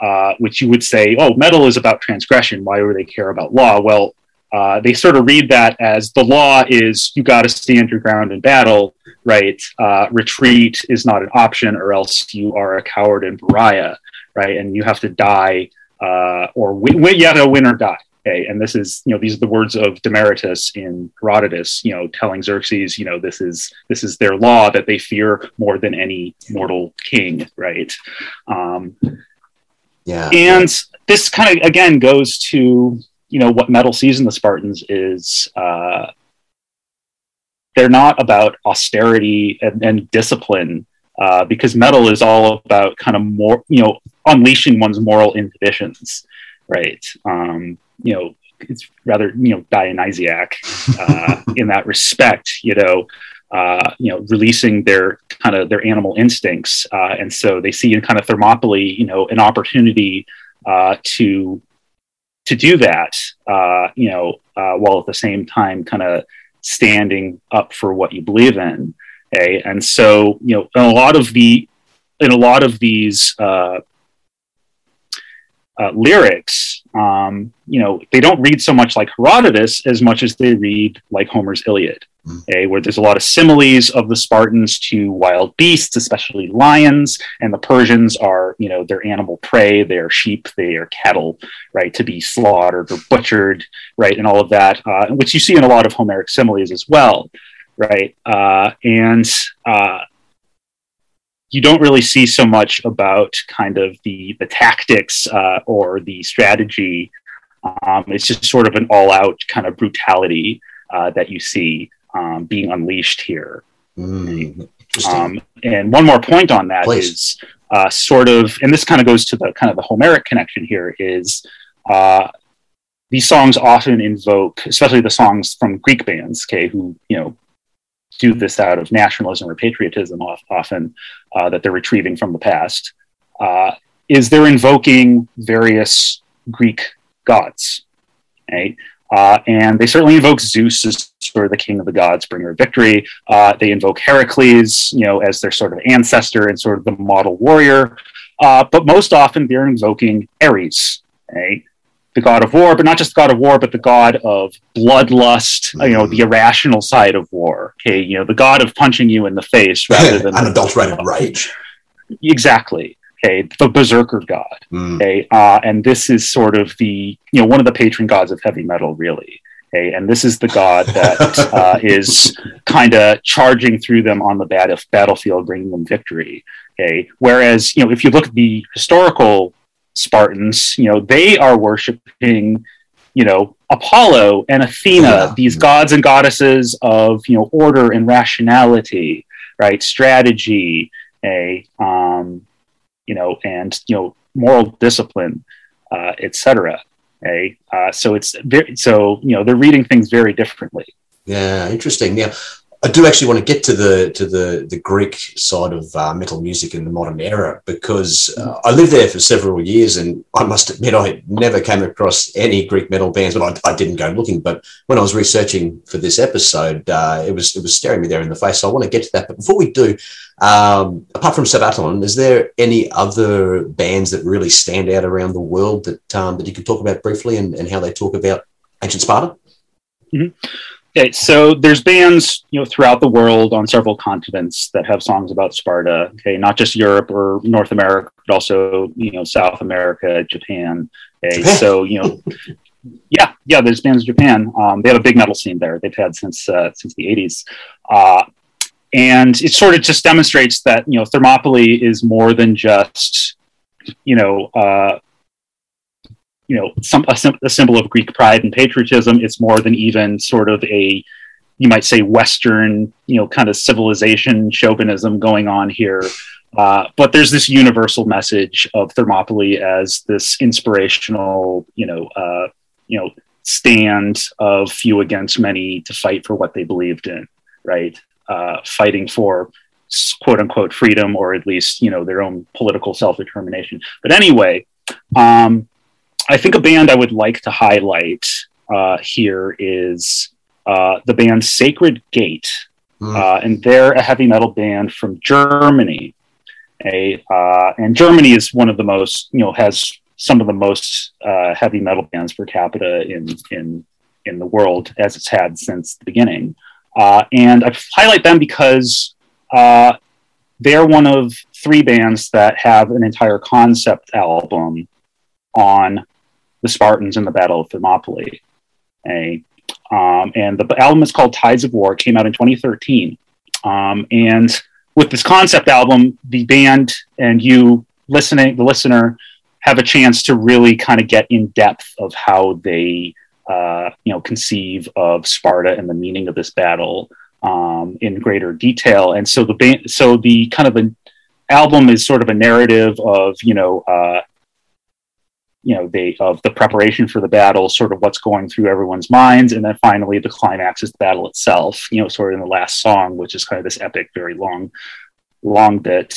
uh, which you would say, oh, metal is about transgression. Why would they care about law? Well, uh, they sort of read that as the law is you got to stand your ground in battle, right? Uh, retreat is not an option, or else you are a coward and pariah, right? And you have to die, uh, or win, win, you have to win or die. Okay, and this is you know these are the words of Demaratus in Herodotus, you know, telling Xerxes, you know, this is this is their law that they fear more than any mortal king, right? Um, yeah, and this kind of again goes to you know what metal sees in the Spartans is uh, they're not about austerity and, and discipline uh, because metal is all about kind of more you know unleashing one's moral inhibitions, right? Um, you know, it's rather you know Dionysiac uh, in that respect. You know, uh, you know, releasing their kind of their animal instincts, uh, and so they see in kind of Thermopylae, you know, an opportunity uh, to to do that, uh, you know, uh, while at the same time kind of standing up for what you believe in. Okay? And so, you know, in a lot of the, in a lot of these uh, lyrics, um, you know, they don't read so much like Herodotus as much as they read like Homer's Iliad okay, where there's a lot of similes of the Spartans to wild beasts, especially lions, and the Persians are, you know, they're animal prey, they're sheep, they are cattle, right, to be slaughtered or butchered, right, and all of that, uh, which you see in a lot of Homeric similes as well, right, uh, and uh, you don't really see so much about kind of the the tactics uh, or the strategy. Um, it's just sort of an all-out kind of brutality uh, that you see um, being unleashed here. Mm, um, and one more point on that Please. is uh, sort of, and this kind of goes to the kind of the Homeric connection here is uh, these songs often invoke, especially the songs from Greek bands, okay, who you know do this out of nationalism or patriotism often uh, that they're retrieving from the past. Uh, is they're invoking various Greek gods, right? Uh, and they certainly invoke Zeus as sort of the king of the gods, bringer of victory. Uh, they invoke Heracles, you know, as their sort of ancestor and sort of the model warrior. Uh, but most often they're invoking Ares, right? The god of war, but not just the god of war, but the god of bloodlust, mm. you know, the mm. irrational side of war. Okay, you know, the god of punching you in the face rather than unadulterated rage. Exactly okay, the berserker god. Mm. Okay, uh, and this is sort of the you know one of the patron gods of heavy metal, really. Okay, and this is the god that uh, is kind of charging through them on the battle- battlefield, bringing them victory. Okay, whereas you know if you look at the historical Spartans, you know they are worshiping you know Apollo and Athena, yeah. these gods and goddesses of you know order and rationality, right? Strategy, a um, you know, and you know, moral discipline, uh, etc. Okay, uh, so it's very, so you know they're reading things very differently. Yeah, interesting. Now, I do actually want to get to the to the the Greek side of uh, metal music in the modern era because uh, I lived there for several years, and I must admit I never came across any Greek metal bands, but I, I didn't go looking. But when I was researching for this episode, uh, it was it was staring me there in the face. So I want to get to that. But before we do, um, apart from Sabaton, is there any other bands that really stand out around the world that um, that you could talk about briefly and, and how they talk about ancient Sparta? Mm-hmm. Okay, so there's bands, you know, throughout the world on several continents that have songs about Sparta. Okay, not just Europe or North America, but also you know South America, Japan. Okay, so you know, yeah, yeah, there's bands in Japan. Um, they have a big metal scene there. They've had since uh, since the '80s, uh, and it sort of just demonstrates that you know Thermopylae is more than just you know. Uh, you know some a, a, symbol of Greek pride and patriotism. It's more than even sort of a you might say Western you know kind of civilization chauvinism going on here. Uh, but there's this universal message of Thermopylae as this inspirational, you know, uh, you know, stand of few against many to fight for what they believed in, right? Uh, fighting for quote unquote freedom or at least you know their own political self determination. But anyway, um, I think a band I would like to highlight uh, here is uh, the band Sacred Gate, mm. uh, and they're a heavy metal band from Germany. A uh, and Germany is one of the most you know has some of the most uh, heavy metal bands per capita in in in the world as it's had since the beginning. Uh, and I highlight them because uh, they're one of three bands that have an entire concept album on the Spartans in the Battle of Thermopylae. A, um, and the album is called Tides of War. Came out in 2013. Um, and with this concept album, the band and you listening, the listener, have a chance to really kind of get in depth of how they, uh, you know, conceive of Sparta and the meaning of this battle um, in greater detail. And so the band, so the kind of an album is sort of a narrative of you know uh, you know they of the preparation for the battle sort of what's going through everyone's minds and then finally the climax is the battle itself you know sort of in the last song which is kind of this epic very long long bit.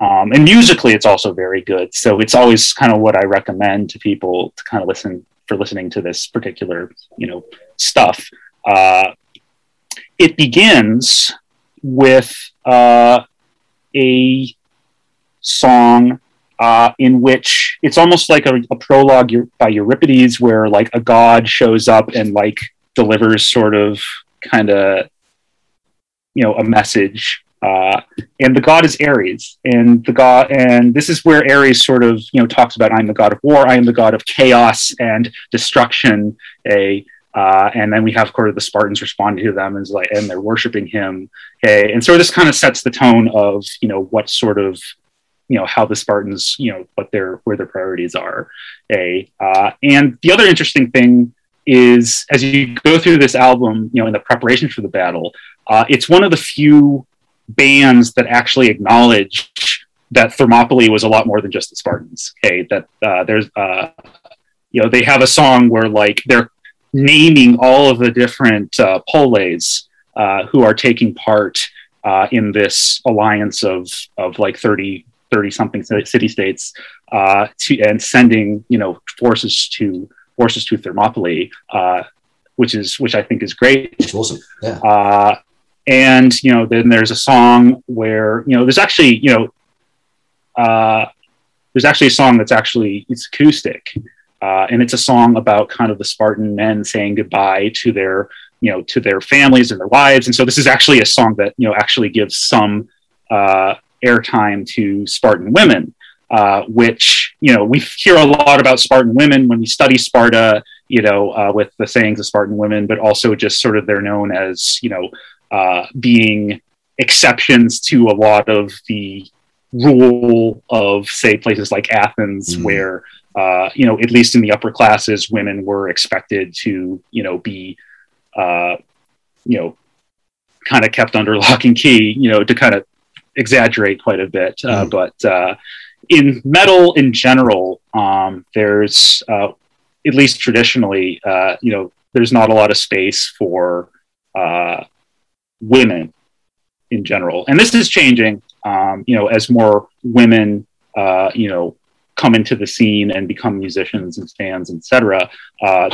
Um, and musically it's also very good. So it's always kind of what i recommend to people to kind of listen for listening to this particular you know stuff. Uh, it begins with uh, a song uh, in which it's almost like a, a, prologue by Euripides, where like a god shows up and like delivers sort of kind of you know a message. Uh, and the god is Ares, and the god, and this is where Ares sort of you know talks about I'm the god of war, I am the god of chaos and destruction. A uh, and then we have sort of the Spartans responding to them and like, and they're worshiping him. Okay, and so this kind of sets the tone of you know what sort of you know how the Spartans, you know, what their where their priorities are. A uh, and the other interesting thing is as you go through this album, you know, in the preparation for the battle, uh, it's one of the few bands that actually acknowledge that Thermopylae was a lot more than just the Spartans. Okay, that uh, there's uh, you know they have a song where like they're naming all of the different uh, poleis uh, who are taking part uh, in this alliance of of like 30 30 something city states uh, to, and sending you know forces to forces to Thermopylae, uh, which is which I think is great. It's awesome. Yeah. Uh, and you know, then there's a song where you know there's actually you know uh, there's actually a song that's actually it's acoustic, uh, and it's a song about kind of the Spartan men saying goodbye to their you know to their families and their wives, and so this is actually a song that you know actually gives some uh, airtime to Spartan women, uh, which you know we hear a lot about Spartan women when we study Sparta, you know, uh, with the sayings of Spartan women, but also just sort of they're known as you know uh, being exceptions to a lot of the rule of say places like Athens, mm. where uh, you know at least in the upper classes, women were expected to you know be uh, you know kind of kept under lock and key, you know, to kind of exaggerate quite a bit, uh, mm. but uh, in metal in general, um, there's uh, at least traditionally, uh, you know, there's not a lot of space for uh, women in general, and this is changing. Um, you know, as more women, uh, you know, come into the scene and become musicians and fans, etc.,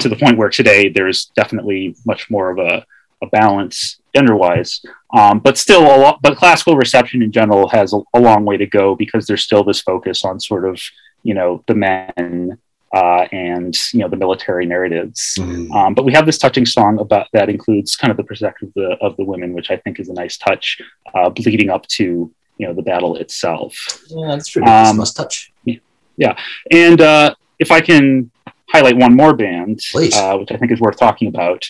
to the point where today there's definitely much more of a, a balance gender wise. Um, but still, a lot, but classical reception in general has a, a, long way to go because there's still this focus on sort of you know the men uh, and you know the military narratives. Mm-hmm. Um, but we have this touching song about that includes kind of the perspective of the, of the women, which I think is a nice touch, uh, leading up to you know the battle itself. Yeah, that's true. Um, must touch. Yeah, yeah. and uh, if I can highlight one more band, uh, which I think is worth talking about.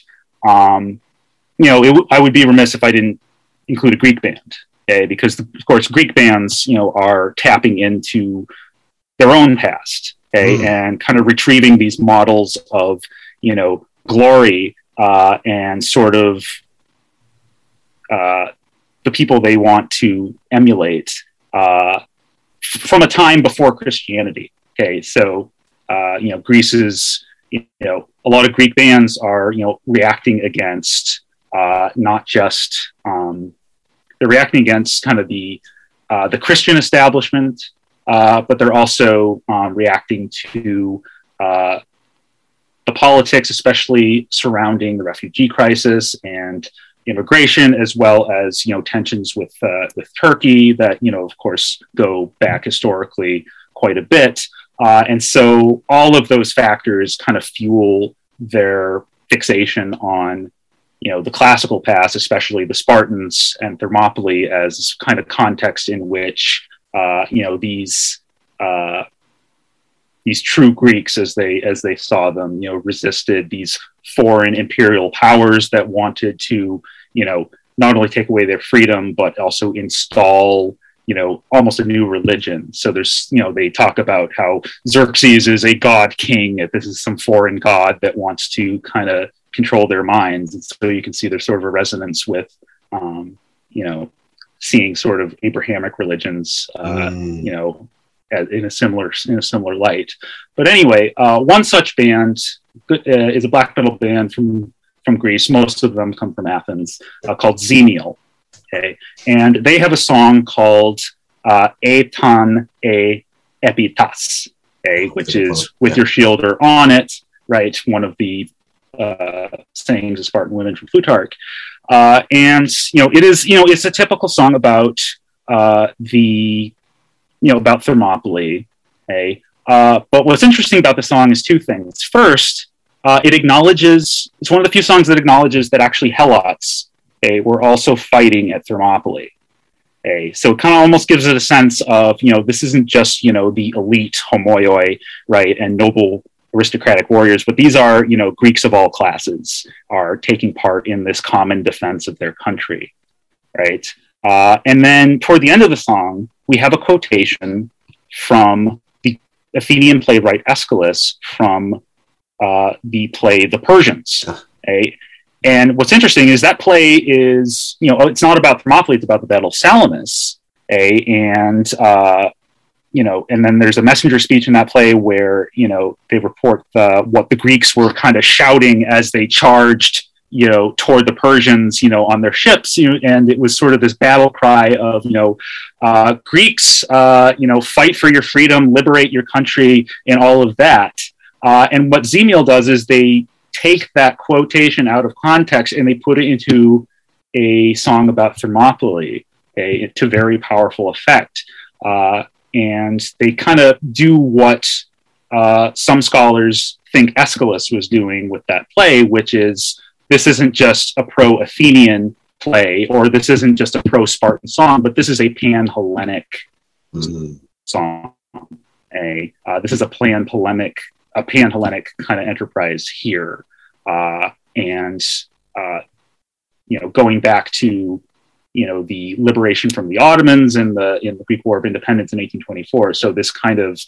Um, you know, it, I would be remiss if I didn't include a Greek band, okay? Because of course, Greek bands, you know, are tapping into their own past, okay, mm. and kind of retrieving these models of, you know, glory uh, and sort of uh, the people they want to emulate uh, from a time before Christianity. Okay, so uh, you know, Greece's, you know, a lot of Greek bands are you know reacting against uh, not just um, they're reacting against kind of the uh, the Christian establishment, uh, but they're also um, reacting to uh, the politics, especially surrounding the refugee crisis and immigration, as well as you know tensions with uh, with Turkey that you know of course go back historically quite a bit, uh, and so all of those factors kind of fuel their fixation on you know the classical past, especially the Spartans and Thermopylae, as kind of context in which uh, you know these uh, these true Greeks, as they as they saw them, you know, resisted these foreign imperial powers that wanted to you know not only take away their freedom but also install you know almost a new religion. So there's you know they talk about how xerxes is a god king this is some foreign god that wants to kind of control their minds. And so you can see there's sort of a resonance with, um, you know, seeing sort of Abrahamic religions, uh, mm. you know, in a similar in a similar light. But anyway, uh, one such band uh, is a black metal band from from Greece. Most of them come from Athens, uh, called Xenial. Okay, and they have a song called uh, "Etan e Epitas," okay, which is "With Your Shield or on it." Right, one of the uh, sayings of Spartan women from Plutarch. Uh, and you know, it is you know it's a typical song about uh, the you know about Thermopylae. Okay? Uh, but what's interesting about the song is two things. First, uh, it acknowledges it's one of the few songs that acknowledges that actually Helots okay, were also fighting at Thermopylae. Okay? So it kind of almost gives it a sense of you know this isn't just you know the elite homoioi right and noble aristocratic warriors, but these are, you know, Greeks of all classes are taking part in this common defense of their country, right? Uh, and then toward the end of the song, we have a quotation from the Athenian playwright Aeschylus from uh, the play The Persians. Okay? And what's interesting is that play is, you know, it's not about Thermopylae, it's about the Battle of Salamis. Okay? And uh, you know, and then there's a messenger speech in that play where you know they report the, what the Greeks were kind of shouting as they charged, you know, toward the Persians, you know, on their ships, you know, and it was sort of this battle cry of, you know, uh, Greeks, uh, you know, fight for your freedom, liberate your country, and all of that. Uh, and what Xenial does is they take that quotation out of context and they put it into a song about Thermopylae okay, to very powerful effect. Uh, and they kind of do what uh, some scholars think Aeschylus was doing with that play, which is this isn't just a pro Athenian play or this isn't just a pro Spartan song, but this is a pan Hellenic mm-hmm. song. A uh, this is a pan polemic, a pan Hellenic kind of enterprise here, uh, and uh, you know going back to you know the liberation from the Ottomans and the in the Greek War of Independence in 1824. So this kind of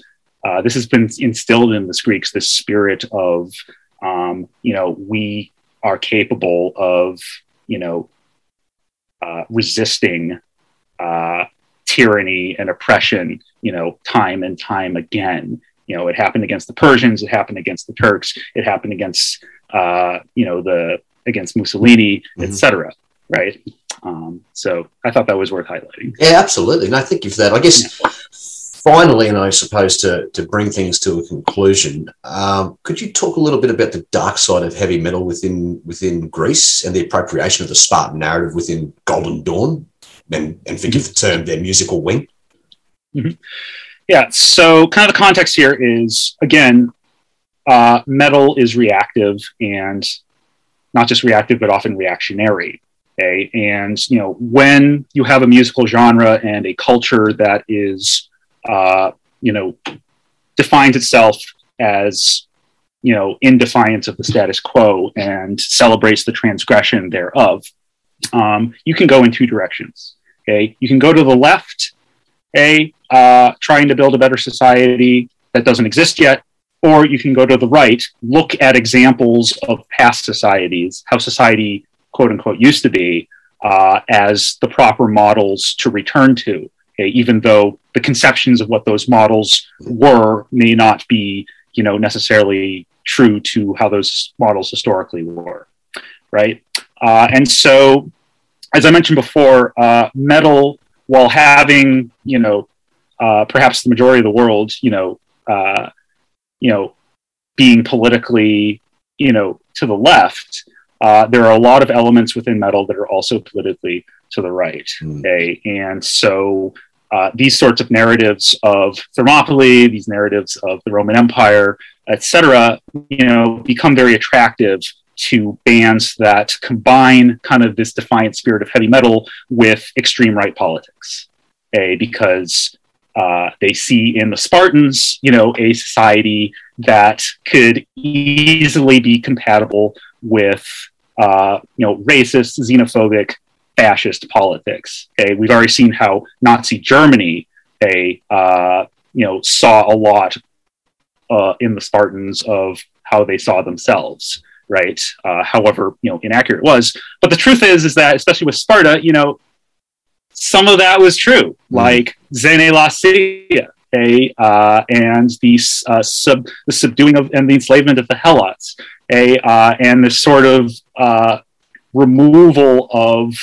uh, this has been instilled in the Greeks this spirit of um, you know we are capable of you know uh, resisting uh, tyranny and oppression you know time and time again. You know it happened against the Persians, it happened against the Turks, it happened against uh, you know the against Mussolini, mm-hmm. etc. Right. Um, so I thought that was worth highlighting. Yeah, absolutely. And I thank you for that. I guess yeah. finally, and I suppose to, to bring things to a conclusion, um, could you talk a little bit about the dark side of heavy metal within within Greece and the appropriation of the Spartan narrative within Golden Dawn, and, and forgive the term, their musical wing? Mm-hmm. Yeah. So, kind of the context here is again, uh, metal is reactive and not just reactive, but often reactionary. Okay. And, you know, when you have a musical genre and a culture that is, uh, you know, defines itself as, you know, in defiance of the status quo and celebrates the transgression thereof, um, you can go in two directions. Okay. You can go to the left, a uh, trying to build a better society that doesn't exist yet, or you can go to the right, look at examples of past societies, how society quote unquote used to be uh, as the proper models to return to, okay, even though the conceptions of what those models were may not be, you know, necessarily true to how those models historically were, right? Uh, and so, as I mentioned before, uh, metal, while having, you know, uh, perhaps the majority of the world, you know, uh, you know, being politically, you know, to the left, uh, there are a lot of elements within metal that are also politically to the right. Mm. Okay, and so uh, these sorts of narratives of Thermopylae, these narratives of the Roman Empire, etc., you know, become very attractive to bands that combine kind of this defiant spirit of heavy metal with extreme right politics. A because uh, they see in the Spartans, you know, a society that could easily be compatible with, uh, you know, racist, xenophobic, fascist politics. Okay, we've already seen how Nazi Germany, a uh, you know, saw a lot uh, in the Spartans of how they saw themselves, right? Uh, however, you know, inaccurate it was. But the truth is, is that especially with Sparta, you know, some of that was true, mm. like Xenelasia, a uh, and the uh, sub the subduing of and the enslavement of the Helots, a uh, and this sort of uh, removal of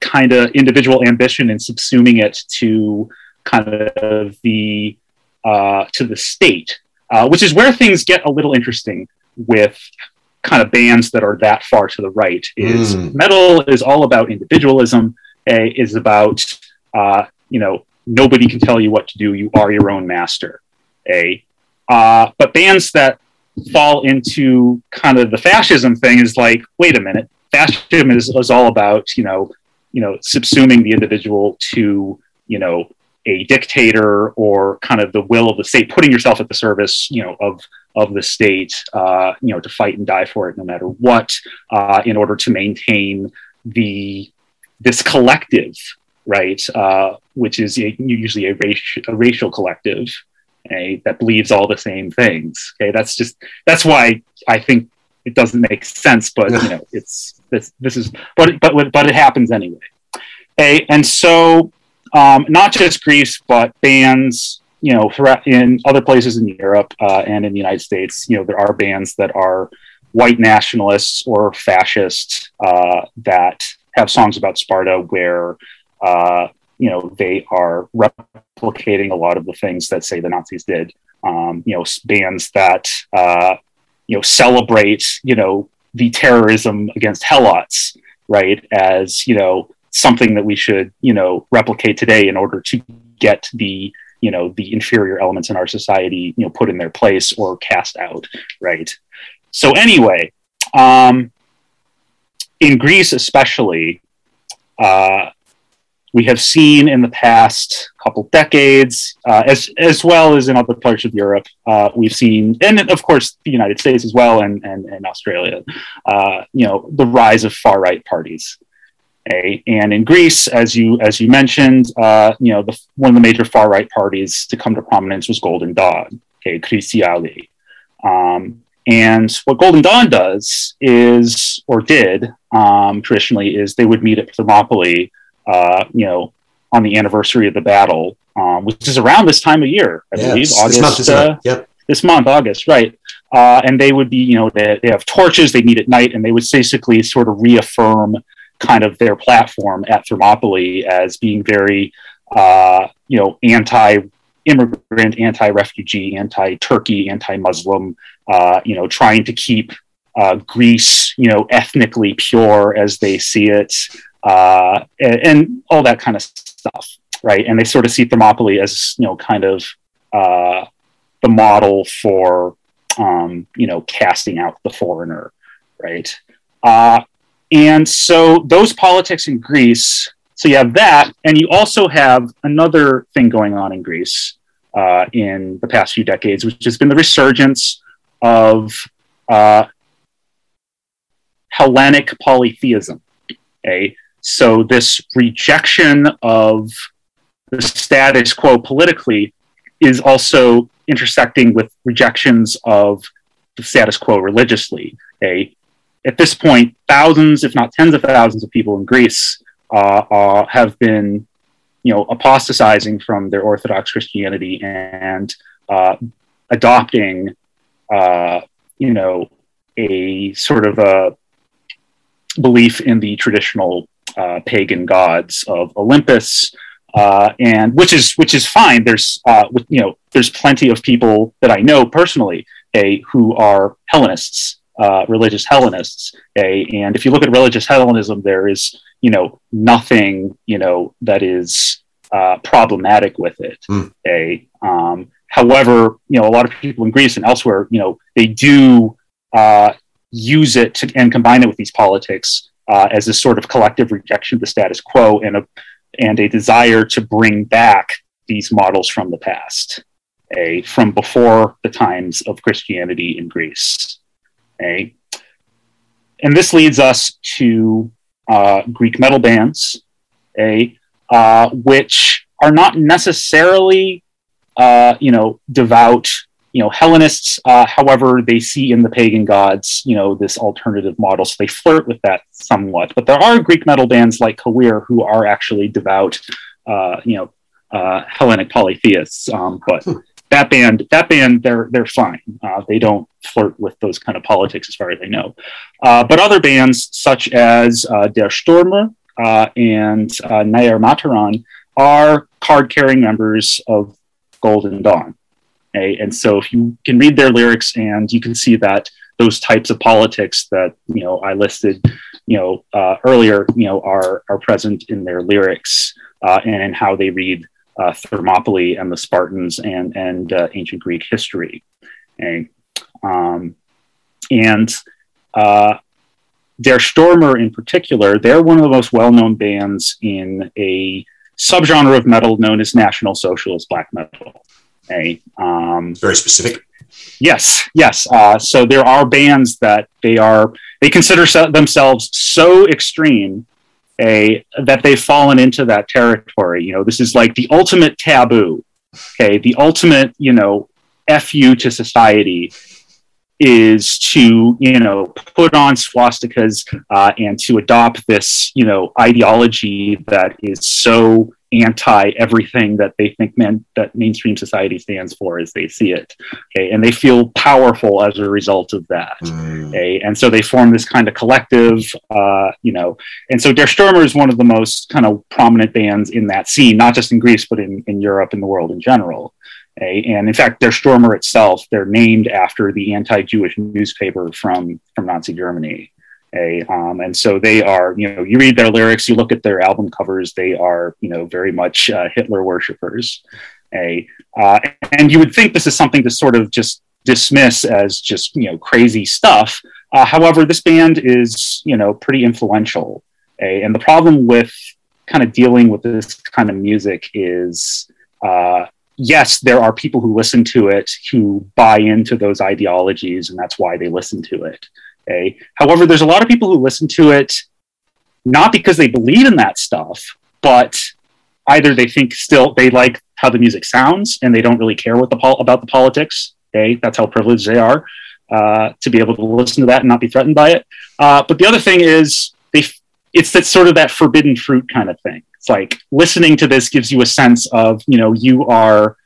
kind of individual ambition and subsuming it to kind of the uh, to the state, uh, which is where things get a little interesting with kind of bands that are that far to the right. Is mm. metal is all about individualism a is about uh, you know nobody can tell you what to do. You are your own master. A uh, but bands that fall into kind of the fascism thing is like, wait a minute, fascism is, is all about you know you know subsuming the individual to you know a dictator or kind of the will of the state, putting yourself at the service, you know, of of the state, uh, you know, to fight and die for it no matter what, uh, in order to maintain the this collective, right, uh, which is a, usually a, a racial collective okay, that believes all the same things. Okay, that's just that's why I think it doesn't make sense, but you know, it's this this is but but but it happens anyway. Okay, and so um, not just Greece, but bands, you know, throughout in other places in Europe uh, and in the United States, you know, there are bands that are white nationalists or fascists uh, that have songs about Sparta where uh, you know they are replicating a lot of the things that say the Nazis did. Um, you know, bands that uh, you know celebrate you know the terrorism against Helots, right? As you know something that we should you know replicate today in order to get the you know the inferior elements in our society you know put in their place or cast out, right? So anyway, um, in Greece, especially, uh, we have seen in the past couple decades, uh, as as well as in other parts of Europe, uh, we've seen, and of course the United States as well, and and, and Australia, uh, you know, the rise of far right parties. Okay? And in Greece, as you as you mentioned, uh, you know, the, one of the major far right parties to come to prominence was Golden Dawn, okay, Chrysi Avgi. Um, and what Golden Dawn does is, or did um, traditionally, is they would meet at Thermopylae, uh, you know, on the anniversary of the battle, um, which is around this time of year, I yeah, believe, August. This month, this, uh, month. Yep. this month, August, right? Uh, and they would be, you know, they, they have torches. They meet at night, and they would basically sort of reaffirm kind of their platform at Thermopylae as being very, uh, you know, anti immigrant, anti-refugee, anti-Turkey, anti-Muslim, uh, you know, trying to keep uh, Greece, you know, ethnically pure as they see it, uh, and, and, all that kind of stuff, right? And they sort of see Thermopylae as, you know, kind of uh, the model for, um, you know, casting out the foreigner, right? Uh, and so those politics in Greece so you have that, and you also have another thing going on in Greece, uh, in the past few decades, which has been the resurgence of uh, Hellenic polytheism. Okay, so this rejection of the status quo politically is also intersecting with rejections of the status quo religiously. Okay, at this point, thousands, if not tens of thousands, of people in Greece uh, uh, have been you know, apostatizing from their Orthodox Christianity and uh, adopting, uh, you know, a sort of a belief in the traditional uh, pagan gods of Olympus, uh, and which is which is fine. There's uh, you know, there's plenty of people that I know personally, a who are Hellenists. Uh, religious Hellenists, a, and if you look at religious Hellenism, there is you know nothing you know that is uh, problematic with it. Mm. A um, however, you know a lot of people in Greece and elsewhere, you know, they do uh, use it to, and combine it with these politics uh, as a sort of collective rejection of the status quo and a and a desire to bring back these models from the past, a from before the times of Christianity in Greece, a. And this leads us to uh, Greek metal bands, a uh, which are not necessarily uh, you know devout you know Hellenists. Uh, however, they see in the pagan gods you know this alternative model, so they flirt with that somewhat. But there are Greek metal bands like Kawir who are actually devout uh, you know uh, Hellenic polytheists. Um, but hmm that band, that band, they're they're fine. Uh, they don't flirt with those kind of politics, as far as I know. Uh, but other bands, such as uh, Der Stürmer uh, and uh, Naer Mataron, are card-carrying members of Golden Dawn. And so, if you can read their lyrics, and you can see that those types of politics that you know I listed, you know, uh, earlier, you know, are are present in their lyrics uh, and in how they read uh, Thermopylae and the Spartans and and uh, ancient Greek history. Okay? Um, and uh, Der Stürmer, in particular, they're one of the most well-known bands in a subgenre of metal known as National Socialist black metal. Okay? Um, Very specific. Yes, yes. Uh, so there are bands that they are they consider themselves so extreme a that they've fallen into that territory. You know, this is like the ultimate taboo. Okay, the ultimate, you know, fu to society is to you know put on swastikas uh, and to adopt this you know ideology that is so anti everything that they think man, that mainstream society stands for as they see it. Okay, and they feel powerful as a result of that. Mm. Okay, and so they form this kind of collective, uh, you know. And so Der Stürmer is one of the most kind of prominent bands in that scene, not just in Greece but in, in Europe and the world in general. Okay? And in fact, Der Stürmer itself, they're named after the anti-Jewish newspaper from from Nazi Germany. A, um, and so they are, you know, you read their lyrics, you look at their album covers, they are, you know, very much uh, Hitler worshippers. A, uh, and you would think this is something to sort of just dismiss as just, you know, crazy stuff. Uh, however, this band is, you know, pretty influential. A, and the problem with kind of dealing with this kind of music is, uh, yes, there are people who listen to it who buy into those ideologies, and that's why they listen to it. Okay. However, there's a lot of people who listen to it not because they believe in that stuff, but either they think still they like how the music sounds and they don't really care what the pol- about the politics. Okay, that's how privileged they are uh, to be able to listen to that and not be threatened by it. Uh, but the other thing is they it's that sort of that forbidden fruit kind of thing. It's like listening to this gives you a sense of you know you are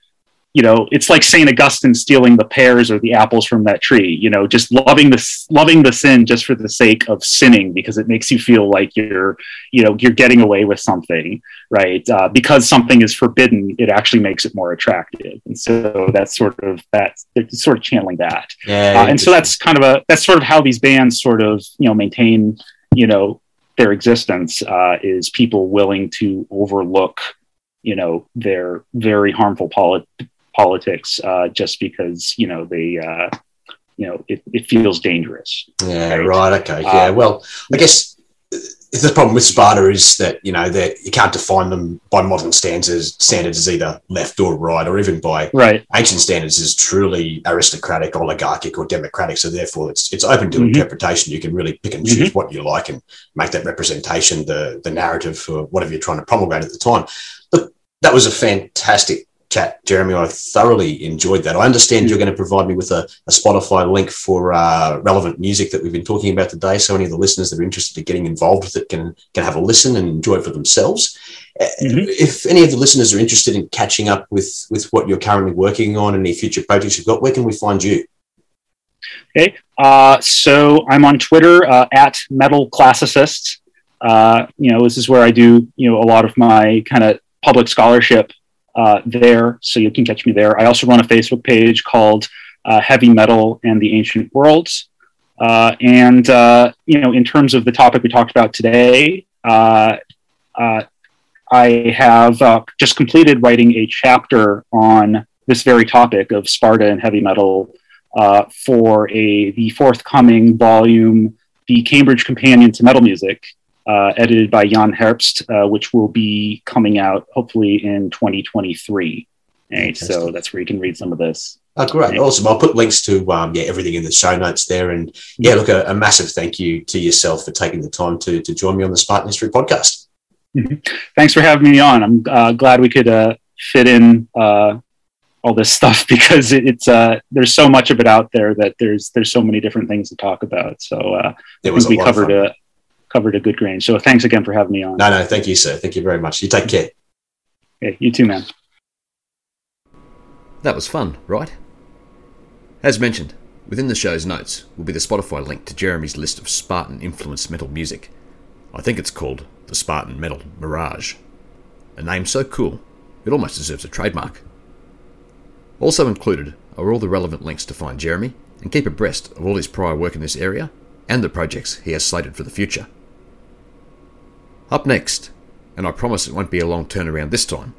you know it's like saint augustine stealing the pears or the apples from that tree you know just loving the loving the sin just for the sake of sinning because it makes you feel like you're you know you're getting away with something right? Uh, because something is forbidden it actually makes it more attractive. And so that's sort of that sort of channeling that. Yeah, uh, and so that's kind of a that's sort of how these bands sort of you know maintain you know their existence uh, is people willing to overlook you know their very harmful polit- politics uh, just because you know they uh, you know it, it feels dangerous. Yeah, right. right okay. Yeah. Um, well, I guess the problem with Sparta is that you know that you can't define them by modern standards. Standards as either left or right, or even by right. ancient standards as truly aristocratic, oligarchic, or democratic. So therefore, it's it's open to mm-hmm. interpretation. You can really pick and choose mm-hmm. what you like and make that representation the the narrative for whatever you're trying to promulgate at the time. But that was a fantastic chat, Jeremy. I thoroughly enjoyed that. I understand you're going to provide me with a, a Spotify link for uh, relevant music that we've been talking about today. So any of the listeners that are interested in getting involved with it can can have a listen and enjoy it for themselves. Uh, mm-hmm. If any of the listeners are interested in catching up with with what you're currently working on, any future projects you've got, where can we find you? Okay, uh, so I'm on Twitter uh, at Metal Classicists. Uh, you know, this is where I do you know a lot of my kind of public scholarship uh, there, so you can catch me there. I also run a Facebook page called uh, Heavy Metal and the Ancient Worlds. Uh, and uh, you know, in terms of the topic we talked about today, uh, uh, I have just completed writing a chapter on this very topic of Sparta and heavy metal for a the forthcoming volume, the Cambridge Companion to Metal Music, uh, edited by Jan Herbst, uh, which will be coming out hopefully in 2023. Right, so that's where you can read some of this. Oh, great. Awesome. I'll put links to um, yeah everything in the show notes there. And yeah, look, a, a, massive thank you to yourself for taking the time to, to join me on the Spartan History podcast. Mm-hmm. Thanks for having me on. I'm uh, glad we could uh, fit in uh, all this stuff because it, it's uh, there's so much of it out there that there's there's so many different things to talk about. So uh, I think we covered a covered a good range. So thanks again for having me on. No, no, thank you, sir. Thank you very much. You take care. Okay, you too, man. That was fun, right? As mentioned, within the show's notes will be the Spotify link to Jeremy's list of Spartan influenced metal music. I think it's called the Spartan Metal Mirage. A name so cool, it almost deserves a trademark. Also included are all the relevant links to find Jeremy and keep abreast of all his prior work in this area and the projects he has slated for the future. Up next, and I promise it won't be a long turnaround this time,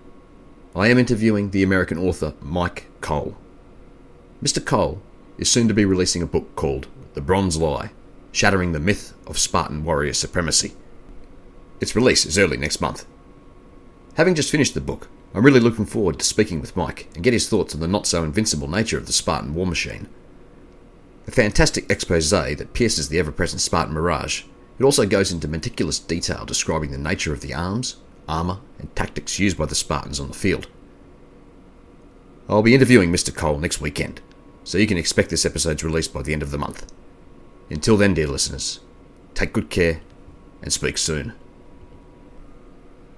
I am interviewing the American author Myke Cole. Mr. Cole is soon to be releasing a book called The Bronze Lie Shattering the Myth of Spartan Warrior Supremacy. Its release is early next month. Having just finished the book, I'm really looking forward to speaking with Myke and get his thoughts on the not so invincible nature of the Spartan war machine. A fantastic expose that pierces the ever present Spartan mirage, it also goes into meticulous detail describing the nature of the arms, armour, and tactics used by the Spartans on the field. I'll be interviewing Mr. Cole next weekend, so you can expect this episode's released by the end of the month. Until then, dear listeners, take good care and speak soon.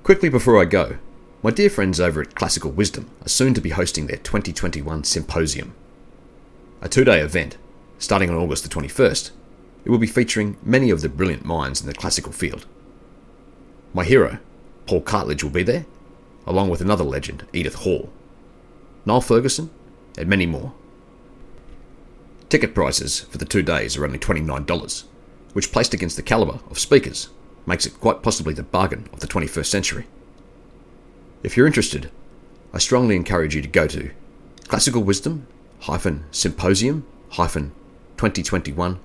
Quickly before I go, my dear friends over at Classical Wisdom are soon to be hosting their 2021 Symposium. A two day event, starting on August the 21st, it will be featuring many of the brilliant minds in the classical field. My hero, Paul Cartledge, will be there, along with another legend, Edith Hall, Niall Ferguson, and many more. Ticket prices for the two days are only $29, which, placed against the calibre of speakers, makes it quite possibly the bargain of the 21st century. If you're interested, I strongly encourage you to go to classicalwisdom-symposium-2021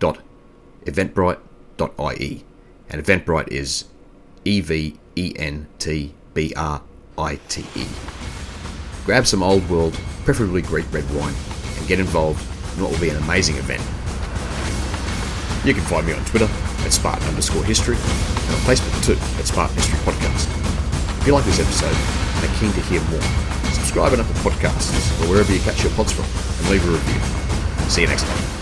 eventbrite.ie. And Eventbrite is E V E N T B R I T E. Grab some old world, preferably Greek red wine, and get involved in what will be an amazing event. You can find me on Twitter at Spartan underscore history and on Facebook too at Spartan History Podcast. If you like this episode and are keen to hear more, subscribe on Apple Podcasts or wherever you catch your pods from and leave a review. See you next time.